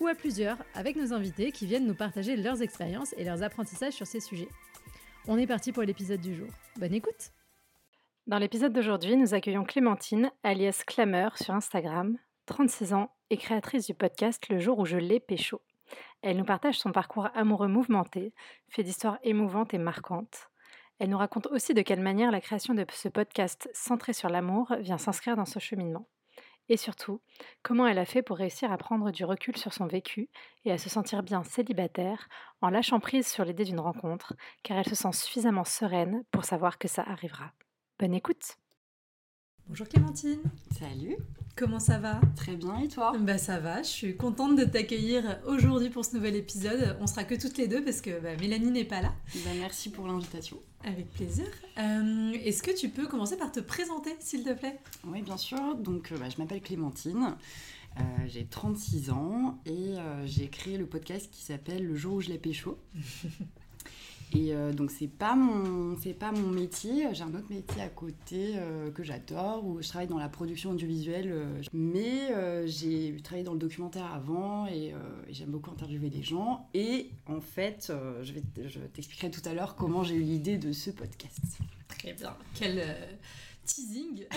ou à plusieurs avec nos invités qui viennent nous partager leurs expériences et leurs apprentissages sur ces sujets. On est parti pour l'épisode du jour. Bonne écoute Dans l'épisode d'aujourd'hui, nous accueillons Clémentine, alias Clameur sur Instagram, 36 ans et créatrice du podcast Le jour où je l'ai pécho. Elle nous partage son parcours amoureux mouvementé, fait d'histoires émouvantes et marquantes. Elle nous raconte aussi de quelle manière la création de ce podcast centré sur l'amour vient s'inscrire dans ce cheminement. Et surtout, comment elle a fait pour réussir à prendre du recul sur son vécu et à se sentir bien célibataire en lâchant prise sur l'idée d'une rencontre, car elle se sent suffisamment sereine pour savoir que ça arrivera. Bonne écoute! Bonjour Clémentine! Salut Comment ça va? Très bien et toi? Bah ça va, je suis contente de t'accueillir aujourd'hui pour ce nouvel épisode. On sera que toutes les deux parce que bah, Mélanie n'est pas là. Bah, merci pour l'invitation. Avec plaisir. Euh, est-ce que tu peux commencer par te présenter s'il te plaît? Oui bien sûr, donc euh, bah, je m'appelle Clémentine. Euh, j'ai 36 ans et j'ai créé le podcast qui s'appelle Le jour où je l'ai pécho. Et euh, donc c'est pas pas mon métier. J'ai un autre métier à côté euh, que j'adore où je travaille dans la production audiovisuelle. Euh, mais j'ai travaillé dans le documentaire avant et, j'aime beaucoup interviewer des gens. Et en fait, je vais je t'expliquerai tout à l'heure comment j'ai eu l'idée de ce podcast. Très bien. Quel teasing.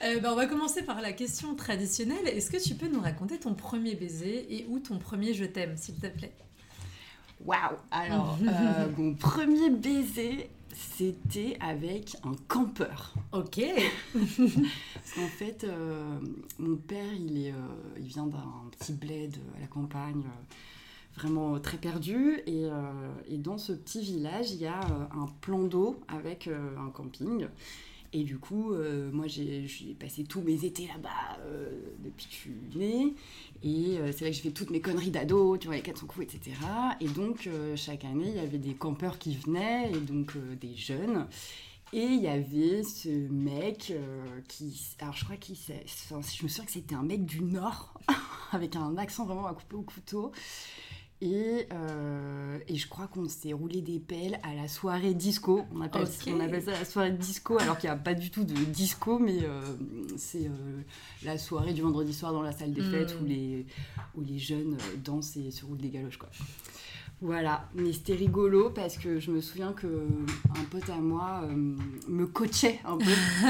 Ben, on va commencer par la question traditionnelle. Est-ce que tu peux nous raconter ton premier baiser et ou ton premier je t'aime, s'il te plaît? Waouh Alors, euh, mon premier baiser, c'était avec un campeur. Ok. Parce qu'en fait, euh, mon père, il, est, euh, il vient d'un petit bled à la campagne, vraiment très perdu. Et, et, dans ce petit village, il y a un plan d'eau avec un camping. Et du coup, euh, moi, j'ai passé tous mes étés là-bas euh, depuis que je suis née. Et euh, c'est là que j'ai fait toutes mes conneries d'ado, tu vois, les 400 coups, etc. Et donc, chaque année, il y avait des campeurs qui venaient, et donc des jeunes. Et il y avait ce mec qui. Alors, je crois qu'il. Enfin, je me souviens que c'était un mec du Nord, avec un accent vraiment à couper au couteau. Et, euh, et, je crois qu'on s'est roulé des pelles à la soirée disco. On appelle, on appelle ça la soirée disco, alors qu'il n'y a pas du tout de disco, mais euh, c'est euh, la soirée du vendredi soir dans la salle des fêtes où, hmm. les, où les jeunes dansent et se roulent des galoches. Quoi. Voilà, mais c'était rigolo parce que je me souviens que un pote à moi me coachait un peu,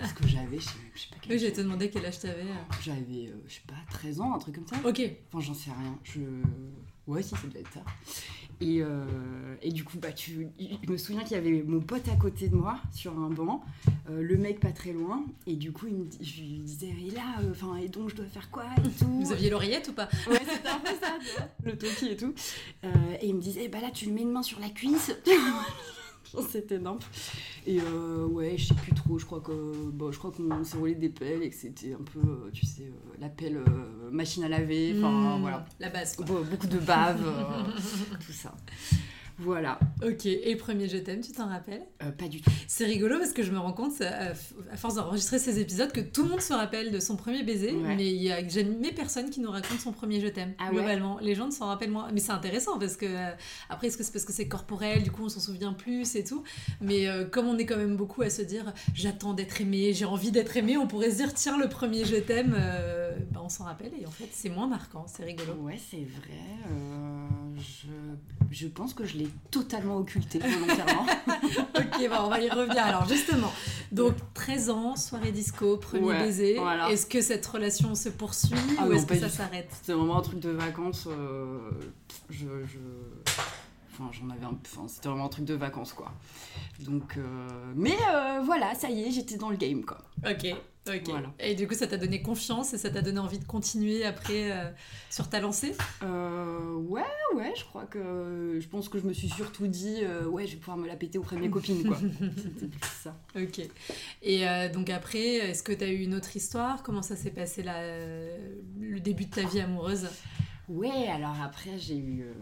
parce que j'avais, je sais, sais pas quel Oui, j'ai te demandé quel âge t'avais. J'avais, je sais pas, 13 ans, un truc comme ça. Ok. Enfin, j'en sais rien. Je Ouais, si, ça devait être ça. Et, euh, et du coup, bah, tu, je me souviens qu'il y avait mon pote à côté de moi sur un banc, euh, le mec pas très loin, et du coup, il me, je lui disais, et là, euh, enfin, et donc je dois faire quoi et tout? Vous aviez l'oreillette ou pas? Ouais, c'était un peu ça, le toki et tout. et il me disait, bah là, tu lui mets une main sur la cuisse. c'était nimp. Et euh, ouais, je sais plus trop, je crois que bon, je crois qu'on s'est roulé des pelles et que c'était un peu, euh, tu sais, euh, la pelle machine à laver, enfin hmm, voilà. La base. Beaucoup de bave, tout ça. Voilà. Ok, et premier je t'aime, tu t'en rappelles? Euh, Pas du tout. C'est rigolo parce que je me rends compte, à, force d'enregistrer ces épisodes, que tout le monde se rappelle de son premier baiser, mais il y a jamais personne qui nous raconte son premier je t'aime. Ah globalement, les gens ne s'en rappellent moins. Mais c'est intéressant parce que, euh, après, est-ce que c'est parce que c'est corporel, du coup on s'en souvient plus et tout? Mais euh, comme on est quand même beaucoup à se dire j'attends d'être aimé, j'ai envie d'être aimé, on pourrait se dire tiens, le premier je t'aime, bah, on s'en rappelle et en fait c'est moins marquant, c'est rigolo. Ouais, c'est vrai. je, je pense que je l'ai totalement occulté volontairement. ok, bon, on va y revenir. Alors justement, donc 13 ans, soirée disco, premier baiser. Est-ce que cette relation se poursuit ah ou est-ce que ça s'arrête? C'est vraiment un truc de vacances. Euh, je, Enfin, j'en avais un... Enfin, c'était vraiment un truc de vacances, quoi. Donc... Euh, mais euh, voilà, ça y est, j'étais dans le game, quoi. Ok. Et du coup, ça t'a donné confiance et ça t'a donné envie de continuer après euh, sur ta lancée? Euh, Ouais, ouais, je crois que. Je pense que je me suis surtout dit, ouais, je vais pouvoir me la péter auprès de mes copines, quoi. Plus ça. Ok. Et donc après, est-ce que t'as eu une autre histoire? Comment ça s'est passé le début de ta vie amoureuse? Ouais, alors après, j'ai eu euh,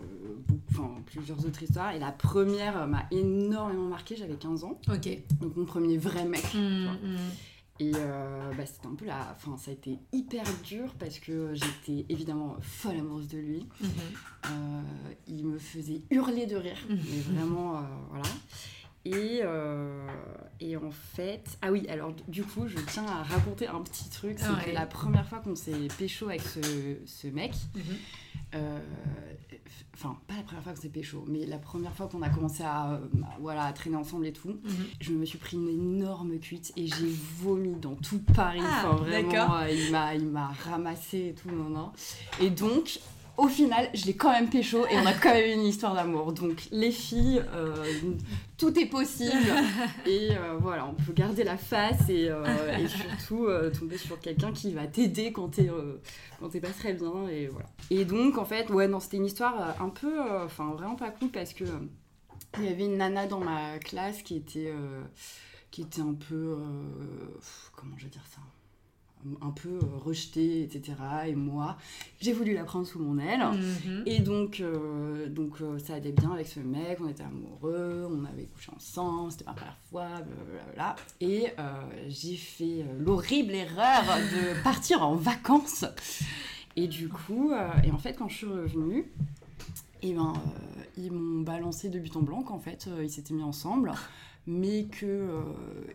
beaucoup- enfin, plusieurs autres histoires. Et la première euh, m'a énormément marqué, j'avais 15 ans. Ok. Donc mon premier vrai mec. tu Mm, vois. mm. Et euh, bah, c'était un peu la... Enfin, ça a été hyper dur parce que j'étais évidemment folle amoureuse de lui. Mhm. Euh, il me faisait hurler de rire, Mhm. mais vraiment, voilà. Et, euh, et en fait, ah oui, alors du coup, je tiens à raconter un petit truc. C'est Ouais. que la première fois qu'on s'est pécho avec ce, ce mec, Mhm. euh, enfin, pas la première fois qu'on s'est pécho, mais la première fois qu'on a commencé à, euh, voilà, à traîner ensemble et tout, Mhm. je me suis pris une énorme cuite et j'ai vomi dans tout Paris. Ah, Enfin, vraiment, d'accord. il m'a, il m'a ramassé et tout, non, non. Et donc, au final, je l'ai quand même pécho et on a quand même eu une histoire d'amour. Donc, les filles, euh, tout est possible. Et euh, voilà, on peut garder la face et, euh, surtout tomber sur quelqu'un qui va t'aider quand t'es, pas très bien. Et voilà. Et donc, en fait, ouais, non, c'était une histoire un peu, enfin, vraiment pas cool parce que il y avait une nana dans ma classe qui était, qui était un peu, comment je vais dire ça? Un peu euh, rejetée, etc. Et moi, j'ai voulu la prendre sous mon aile. Mhm. Et donc, euh, donc euh, ça allait bien avec ce mec, on était amoureux, on avait couché ensemble, c'était ma première fois, blablabla. Et euh, j'ai fait l'horrible erreur de partir en vacances. Et du coup, euh, et en fait, quand je suis revenue, et ben, euh, ils m'ont balancé de but en blanc qu'en fait, ils s'étaient mis ensemble. Mais que euh,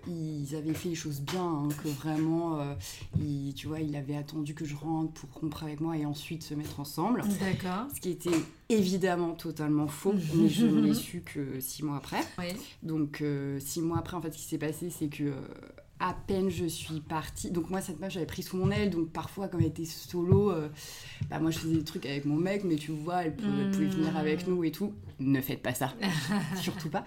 ils avaient fait les choses bien, hein, que vraiment, euh, ils- tu vois, il avait attendu que je rentre pour rompre avec moi et ensuite se mettre ensemble. D'accord. Ce qui était évidemment totalement faux, mais je ne l'ai su que six mois après. Oui. Donc euh, six mois après, en fait, ce qui s'est passé, c'est que euh, à peine je suis partie, donc moi cette meuf j'avais pris sous mon aile, donc parfois quand elle était solo, euh, bah moi je faisais des trucs avec mon mec, mais tu vois, elle, pouvait- elle pouvait venir avec nous et tout. Ne faites pas ça, surtout pas.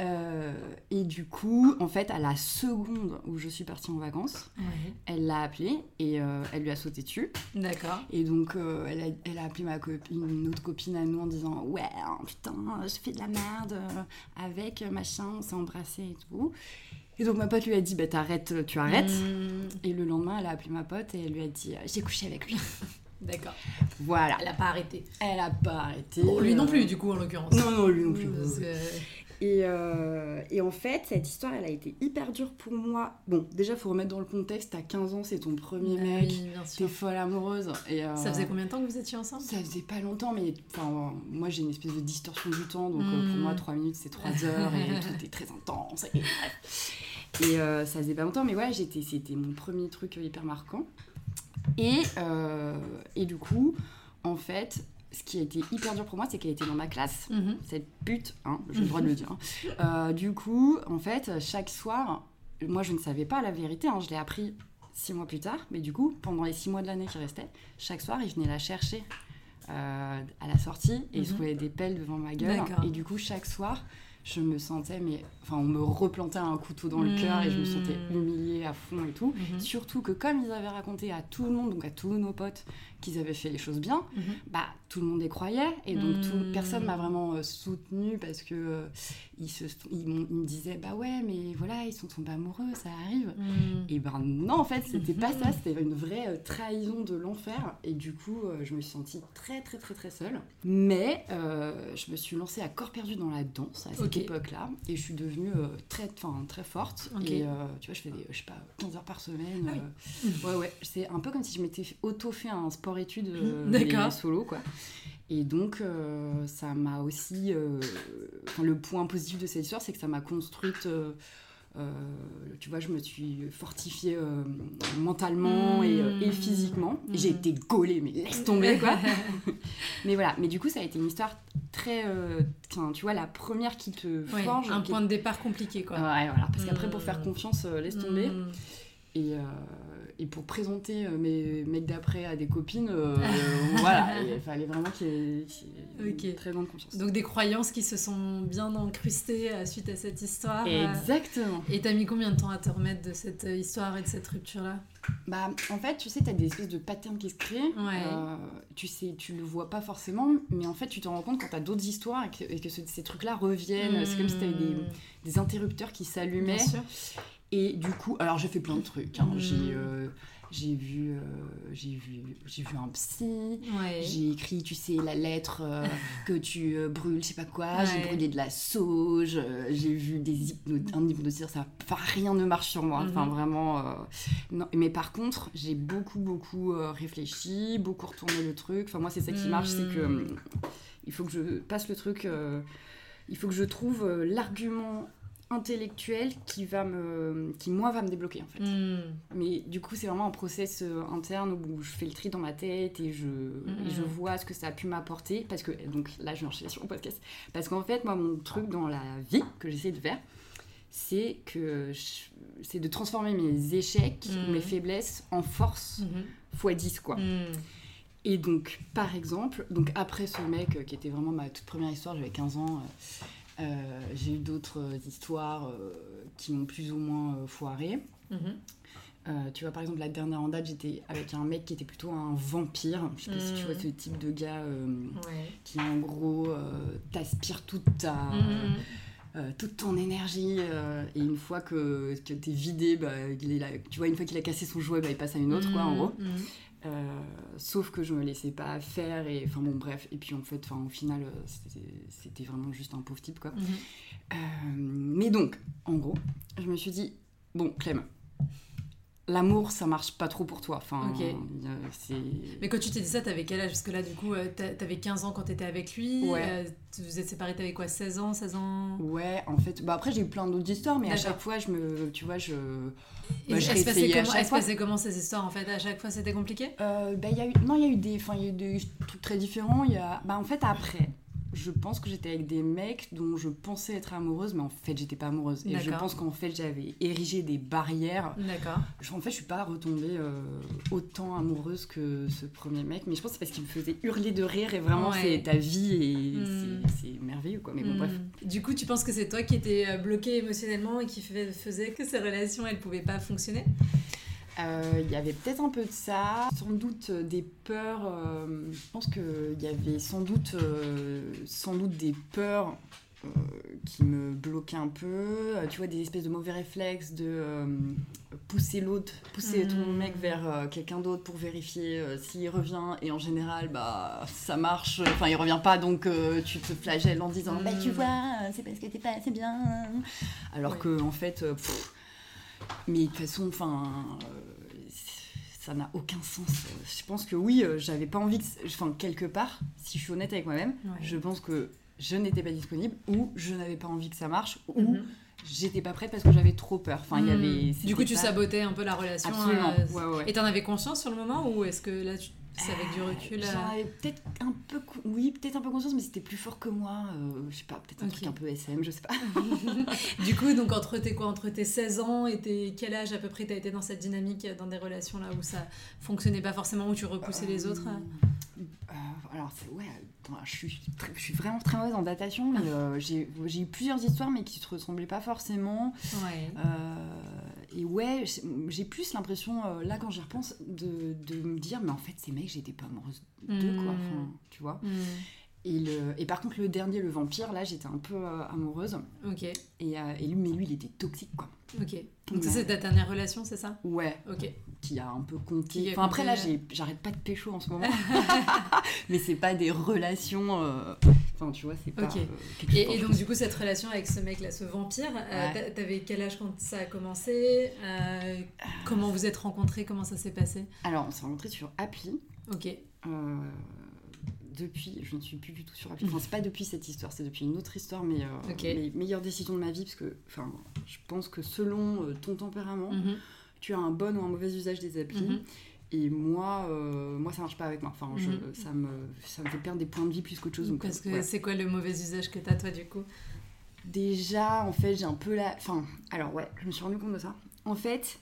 Euh, et du coup, en fait, à la seconde où je suis partie en vacances, Oui. elle l'a appelé et euh, elle lui a sauté dessus. D'accord. Et donc, euh, elle, a, elle a appelé ma copine, une autre copine à nous en disant Ouais, hein, putain, je fais de la merde avec machin, on s'est embrassé et tout. Et donc, ma pote lui a dit Bah, t'arrêtes, tu arrêtes. Mm, Et le lendemain, elle a appelé ma pote et elle lui a dit J'ai couché avec lui. D'accord. voilà. Elle a pas arrêté. Elle a pas arrêté. Bon, lui non plus, du coup, en l'occurrence. Non, non, lui non plus. Parce que- Et, euh, et en fait, cette histoire, elle a été hyper dure pour moi. Bon, déjà, faut remettre dans le contexte t'as 15 ans, c'est ton premier Ah mec, oui, t'es folle amoureuse. Et, euh, Ça faisait combien de temps que vous étiez ensemble? Ça faisait pas longtemps, mais enfin, moi j'ai une espèce de distorsion du temps, donc euh, pour Mm. moi 3 minutes c'est 3 heures et tout est très intense. Et. Et, ça faisait pas longtemps, mais ouais, j'étais, c'était mon premier truc hyper marquant. Et, et du coup, en fait, ce qui a été hyper dur pour moi, c'est qu'elle était dans ma classe, Mhm. cette pute, hein, j'ai le droit de le dire. hein. Euh, du coup, en fait, chaque soir, moi je ne savais pas la vérité, hein, je l'ai appris six mois plus tard, mais du coup, pendant les six mois de l'année qui restaient, chaque soir, il venait la chercher euh, à la sortie et il se des pelles devant ma gueule. Et du coup, chaque soir, je me sentais, mais enfin, on me replantait un couteau dans le cœur et je me sentais Mhm. humiliée à fond et tout. Mhm. Surtout que comme ils avaient raconté à tout le monde, donc à tous nos potes, qu'ils avaient fait les choses bien, Mhm. bah tout le monde y croyait et donc tout- Mm. personne m'a vraiment euh, soutenue parce que euh, ils, se, ils, m'ont- ils me disaient bah ouais mais voilà ils sont tombés amoureux ça arrive Mm. et ben non en fait c'était pas Mhm. ça c'était une vraie euh, trahison de l'enfer et du coup je me suis sentie très très très très seule mais je me suis lancée à corps perdu dans la danse à cette époque là et je suis devenue très enfin très forte et tu vois je fais des je sais pas 15 heures par semaine Ah oui. ouais ouais c'est un peu comme si je m'étais auto fait un sport études euh, solo quoi et donc, euh, ça m'a aussi. euh, enfin, le point positif de cette histoire, c'est que ça m'a construite. euh, tu vois, je me suis fortifiée mentalement et, et Mmh. physiquement. Mmh. J'ai été gaulée, mais laisse tomber, quoi. mais voilà, mais du coup, ça a été une histoire très. tu vois, la première qui te Ouais, forge. un qui- point de départ compliqué, quoi. Ouais, voilà, parce qu'après, pour Mmh. faire confiance, euh, laisse tomber. Et, et pour présenter euh, mes mecs d'après à des copines, euh, voilà, il fallait vraiment qu'il y ait, qu'il y ait Ok. une très grande confiance. Donc des croyances qui se sont bien incrustées euh, suite à cette histoire. euh, Exactement. Et t'as mis combien de temps à te remettre de cette euh, histoire et de cette rupture-là? Bah, en fait, tu sais, tu as des espèces de patterns qui se créent. Ouais. Euh, tu sais, tu le vois pas forcément, mais en fait, tu te rends compte quand tu as d'autres histoires et que, et que ce- ces trucs-là reviennent. C'est comme si tu avais des, des interrupteurs qui s'allumaient. Et du coup, alors j'ai fait plein de trucs. hein. Mm. J'ai, euh, j'ai vu, euh, j'ai vu, j'ai vu un psy. Ouais. J'ai écrit, tu sais, la lettre euh, que tu brûles, je sais pas quoi. J'ai brûlé de la sauge. j'ai vu des hypno un hypnotiseur, ça, enfin, rien ne marche sur moi. Enfin, Mhm. vraiment. non. Mais par contre, j'ai beaucoup, beaucoup réfléchi, beaucoup retourné le truc. Enfin, moi, c'est ça qui marche, c'est que Mhm. hum, il faut que je passe le truc. il faut que je trouve l'argument intellectuel qui va me qui moi va me débloquer en fait Hmm. mais du coup, c'est vraiment un process euh, interne où je fais le tri dans ma tête et je, et je Mhm. vois ce que ça a pu m'apporter. Parce que, donc là, je vais enchaîner sur mon podcast. Parce qu'en fait, moi, mon truc dans la vie que j'essaie de faire, c'est que c'est de transformer mes échecs, mes faiblesses en force x 10, quoi. Hmm. Et donc, par exemple, donc après ce mec euh, qui était vraiment ma toute première histoire, j'avais 15 ans, euh, euh, j'ai eu d'autres histoires euh, qui m'ont plus ou moins euh, foiré. Mhm. Tu vois, par exemple, la dernière en date, j'étais avec un mec qui était plutôt un vampire. Je sais pas si tu vois ce type de gars Ouais. qui, en gros, t'aspire toute ta. Mhm. euh, toute ton énergie euh, et une fois que, que t'es vidé bah, il est là, tu vois une fois qu'il a cassé son jouet bah, il passe à une autre quoi en gros Mhm. Euh, sauf que je me laissais pas faire et enfin bon bref et puis en fait enfin au final euh, c'était- vraiment juste un pauvre type quoi Mhm. euh, mais donc, en gros, je me suis dit, bon, Clem, l'amour, ça marche pas trop pour toi. Enfin, euh. Mais quand tu t'es dit ça, t'avais quel âge? Parce que là, du coup, euh, t'a- t'avais 15 ans quand t'étais avec lui. Ouais. euh, tu- vous êtes séparés, t'avais quoi 16 ans 16 ans? Ouais, en fait, bah après j'ai eu plein d'autres histoires, mais à chaque fois, je me, tu vois, je, Et bah, je elle se passait comment, elle passait comment ces histoires en fait? À chaque fois, c'était compliqué? Euh, bah, y a eu, non, il y a eu des, enfin, il y a eu des trucs très différents. Y a, bah, en fait, après, je pense que j'étais avec des mecs dont je pensais être amoureuse, mais en fait, j'étais pas amoureuse. Et je pense qu'en fait, j'avais érigé des barrières D'accord. En fait, je suis pas retombée euh, autant amoureuse que ce premier mec, mais je pense que c'est parce qu'il me faisait hurler de rire et vraiment Ouais. c'est ta vie et Mm. c'est- merveilleux quoi. Mais bon, bref. Hmm. Du coup, tu penses que c'est toi qui étais euh, bloqué émotionnellement et qui faisait que ces relations, elles pouvaient pas fonctionner? Euh, Il y avait peut-être un peu de ça, sans doute euh, des peurs. euh, je pense qu'il y avait sans doute, euh, sans doute des peurs. qui me bloquaient un peu, tu vois, des espèces de mauvais réflexes de pousser l'autre, pousser ton Mm. mec vers quelqu'un d'autre pour vérifier s'il revient, et en général, bah, ça marche, enfin, il revient pas, donc tu te flagelles en disant, bah, tu vois, c'est parce que t'es pas assez bien. Alors Ouais. que, en fait, pff, mais de toute façon, enfin, euh, ça n'a aucun sens. Je pense que oui, euh, j'avais pas envie que, enfin, quelque part, si je suis honnête avec moi-même, Ouais. je pense que je n'étais pas disponible ou je n'avais pas envie que ça marche ou Mhm. j'étais pas prête parce que j'avais trop peur. Enfin, il y Hmm. avait. Du coup, tu sabotais un peu la relation. Absolument. euh, Ouais, ouais, ouais. Et t'en avais conscience sur le moment ou est-ce que là, tu... c'est avec du recul euh, J'en avais peut-être un peu, oui, peut-être un peu conscience, mais c'était plus fort que moi. euh, je sais pas, peut-être un truc un peu SM, je sais pas. Du coup, donc entre tes quoi, entre tes 16 ans et tes quel âge à peu près t'as été dans cette dynamique, dans des relations là où ça fonctionnait pas forcément, où tu repoussais les autres? Euh, euh, alors, c'est ouais, attends, je suis, très- je suis vraiment très mauvaise en datation, mais euh, j'ai j'ai eu plusieurs histoires, mais qui se ressemblaient pas forcément. Ouais. Et ouais, j'ai- plus l'impression, euh, là, quand j'y repense, de, de me dire, mais en fait, ces mecs, j'étais pas amoureuse d'eux, quoi. Mm. Enfin, tu vois. Hmm. Et, le, et par contre, le dernier, le vampire, là, j'étais un peu euh, amoureuse. Ok, Et, euh, et lui, mais lui, il était toxique, quoi. ok. Donc c'est ta dernière relation, c'est ça? Ouais, Ok. qui a un peu compté. Enfin, après, là, j'arrête pas de pécho en ce moment. mais c'est pas des relations. euh, Enfin, tu vois, c'est pas. Ok. euh, Et, donc du coup cette relation avec ce mec là, ce vampire, euh, Ouais. t'avais quel âge quand ça a commencé Euh, Comment vous êtes rencontrés Comment ça s'est passé? Alors, on s'est rencontrés sur appli. Ok. Depuis, je ne suis plus du tout sur appli. Enfin, c'est pas depuis cette histoire, c'est depuis une autre histoire, mais les meilleures décisions de ma vie, parce que, enfin, je pense que selon ton tempérament, Mhm. tu as un bon ou un mauvais usage des applis. Mhm. Et moi, euh, moi, ça marche pas avec moi. Enfin, je- Mhm. ça, me, ça me fait perdre des points de vie plus qu'autre chose. Donc, Parce que voilà. c'est quoi le mauvais usage que t'as toi du coup? Déjà, en fait, j'ai un peu la. Enfin, alors ouais, je me suis rendu compte de ça. En fait,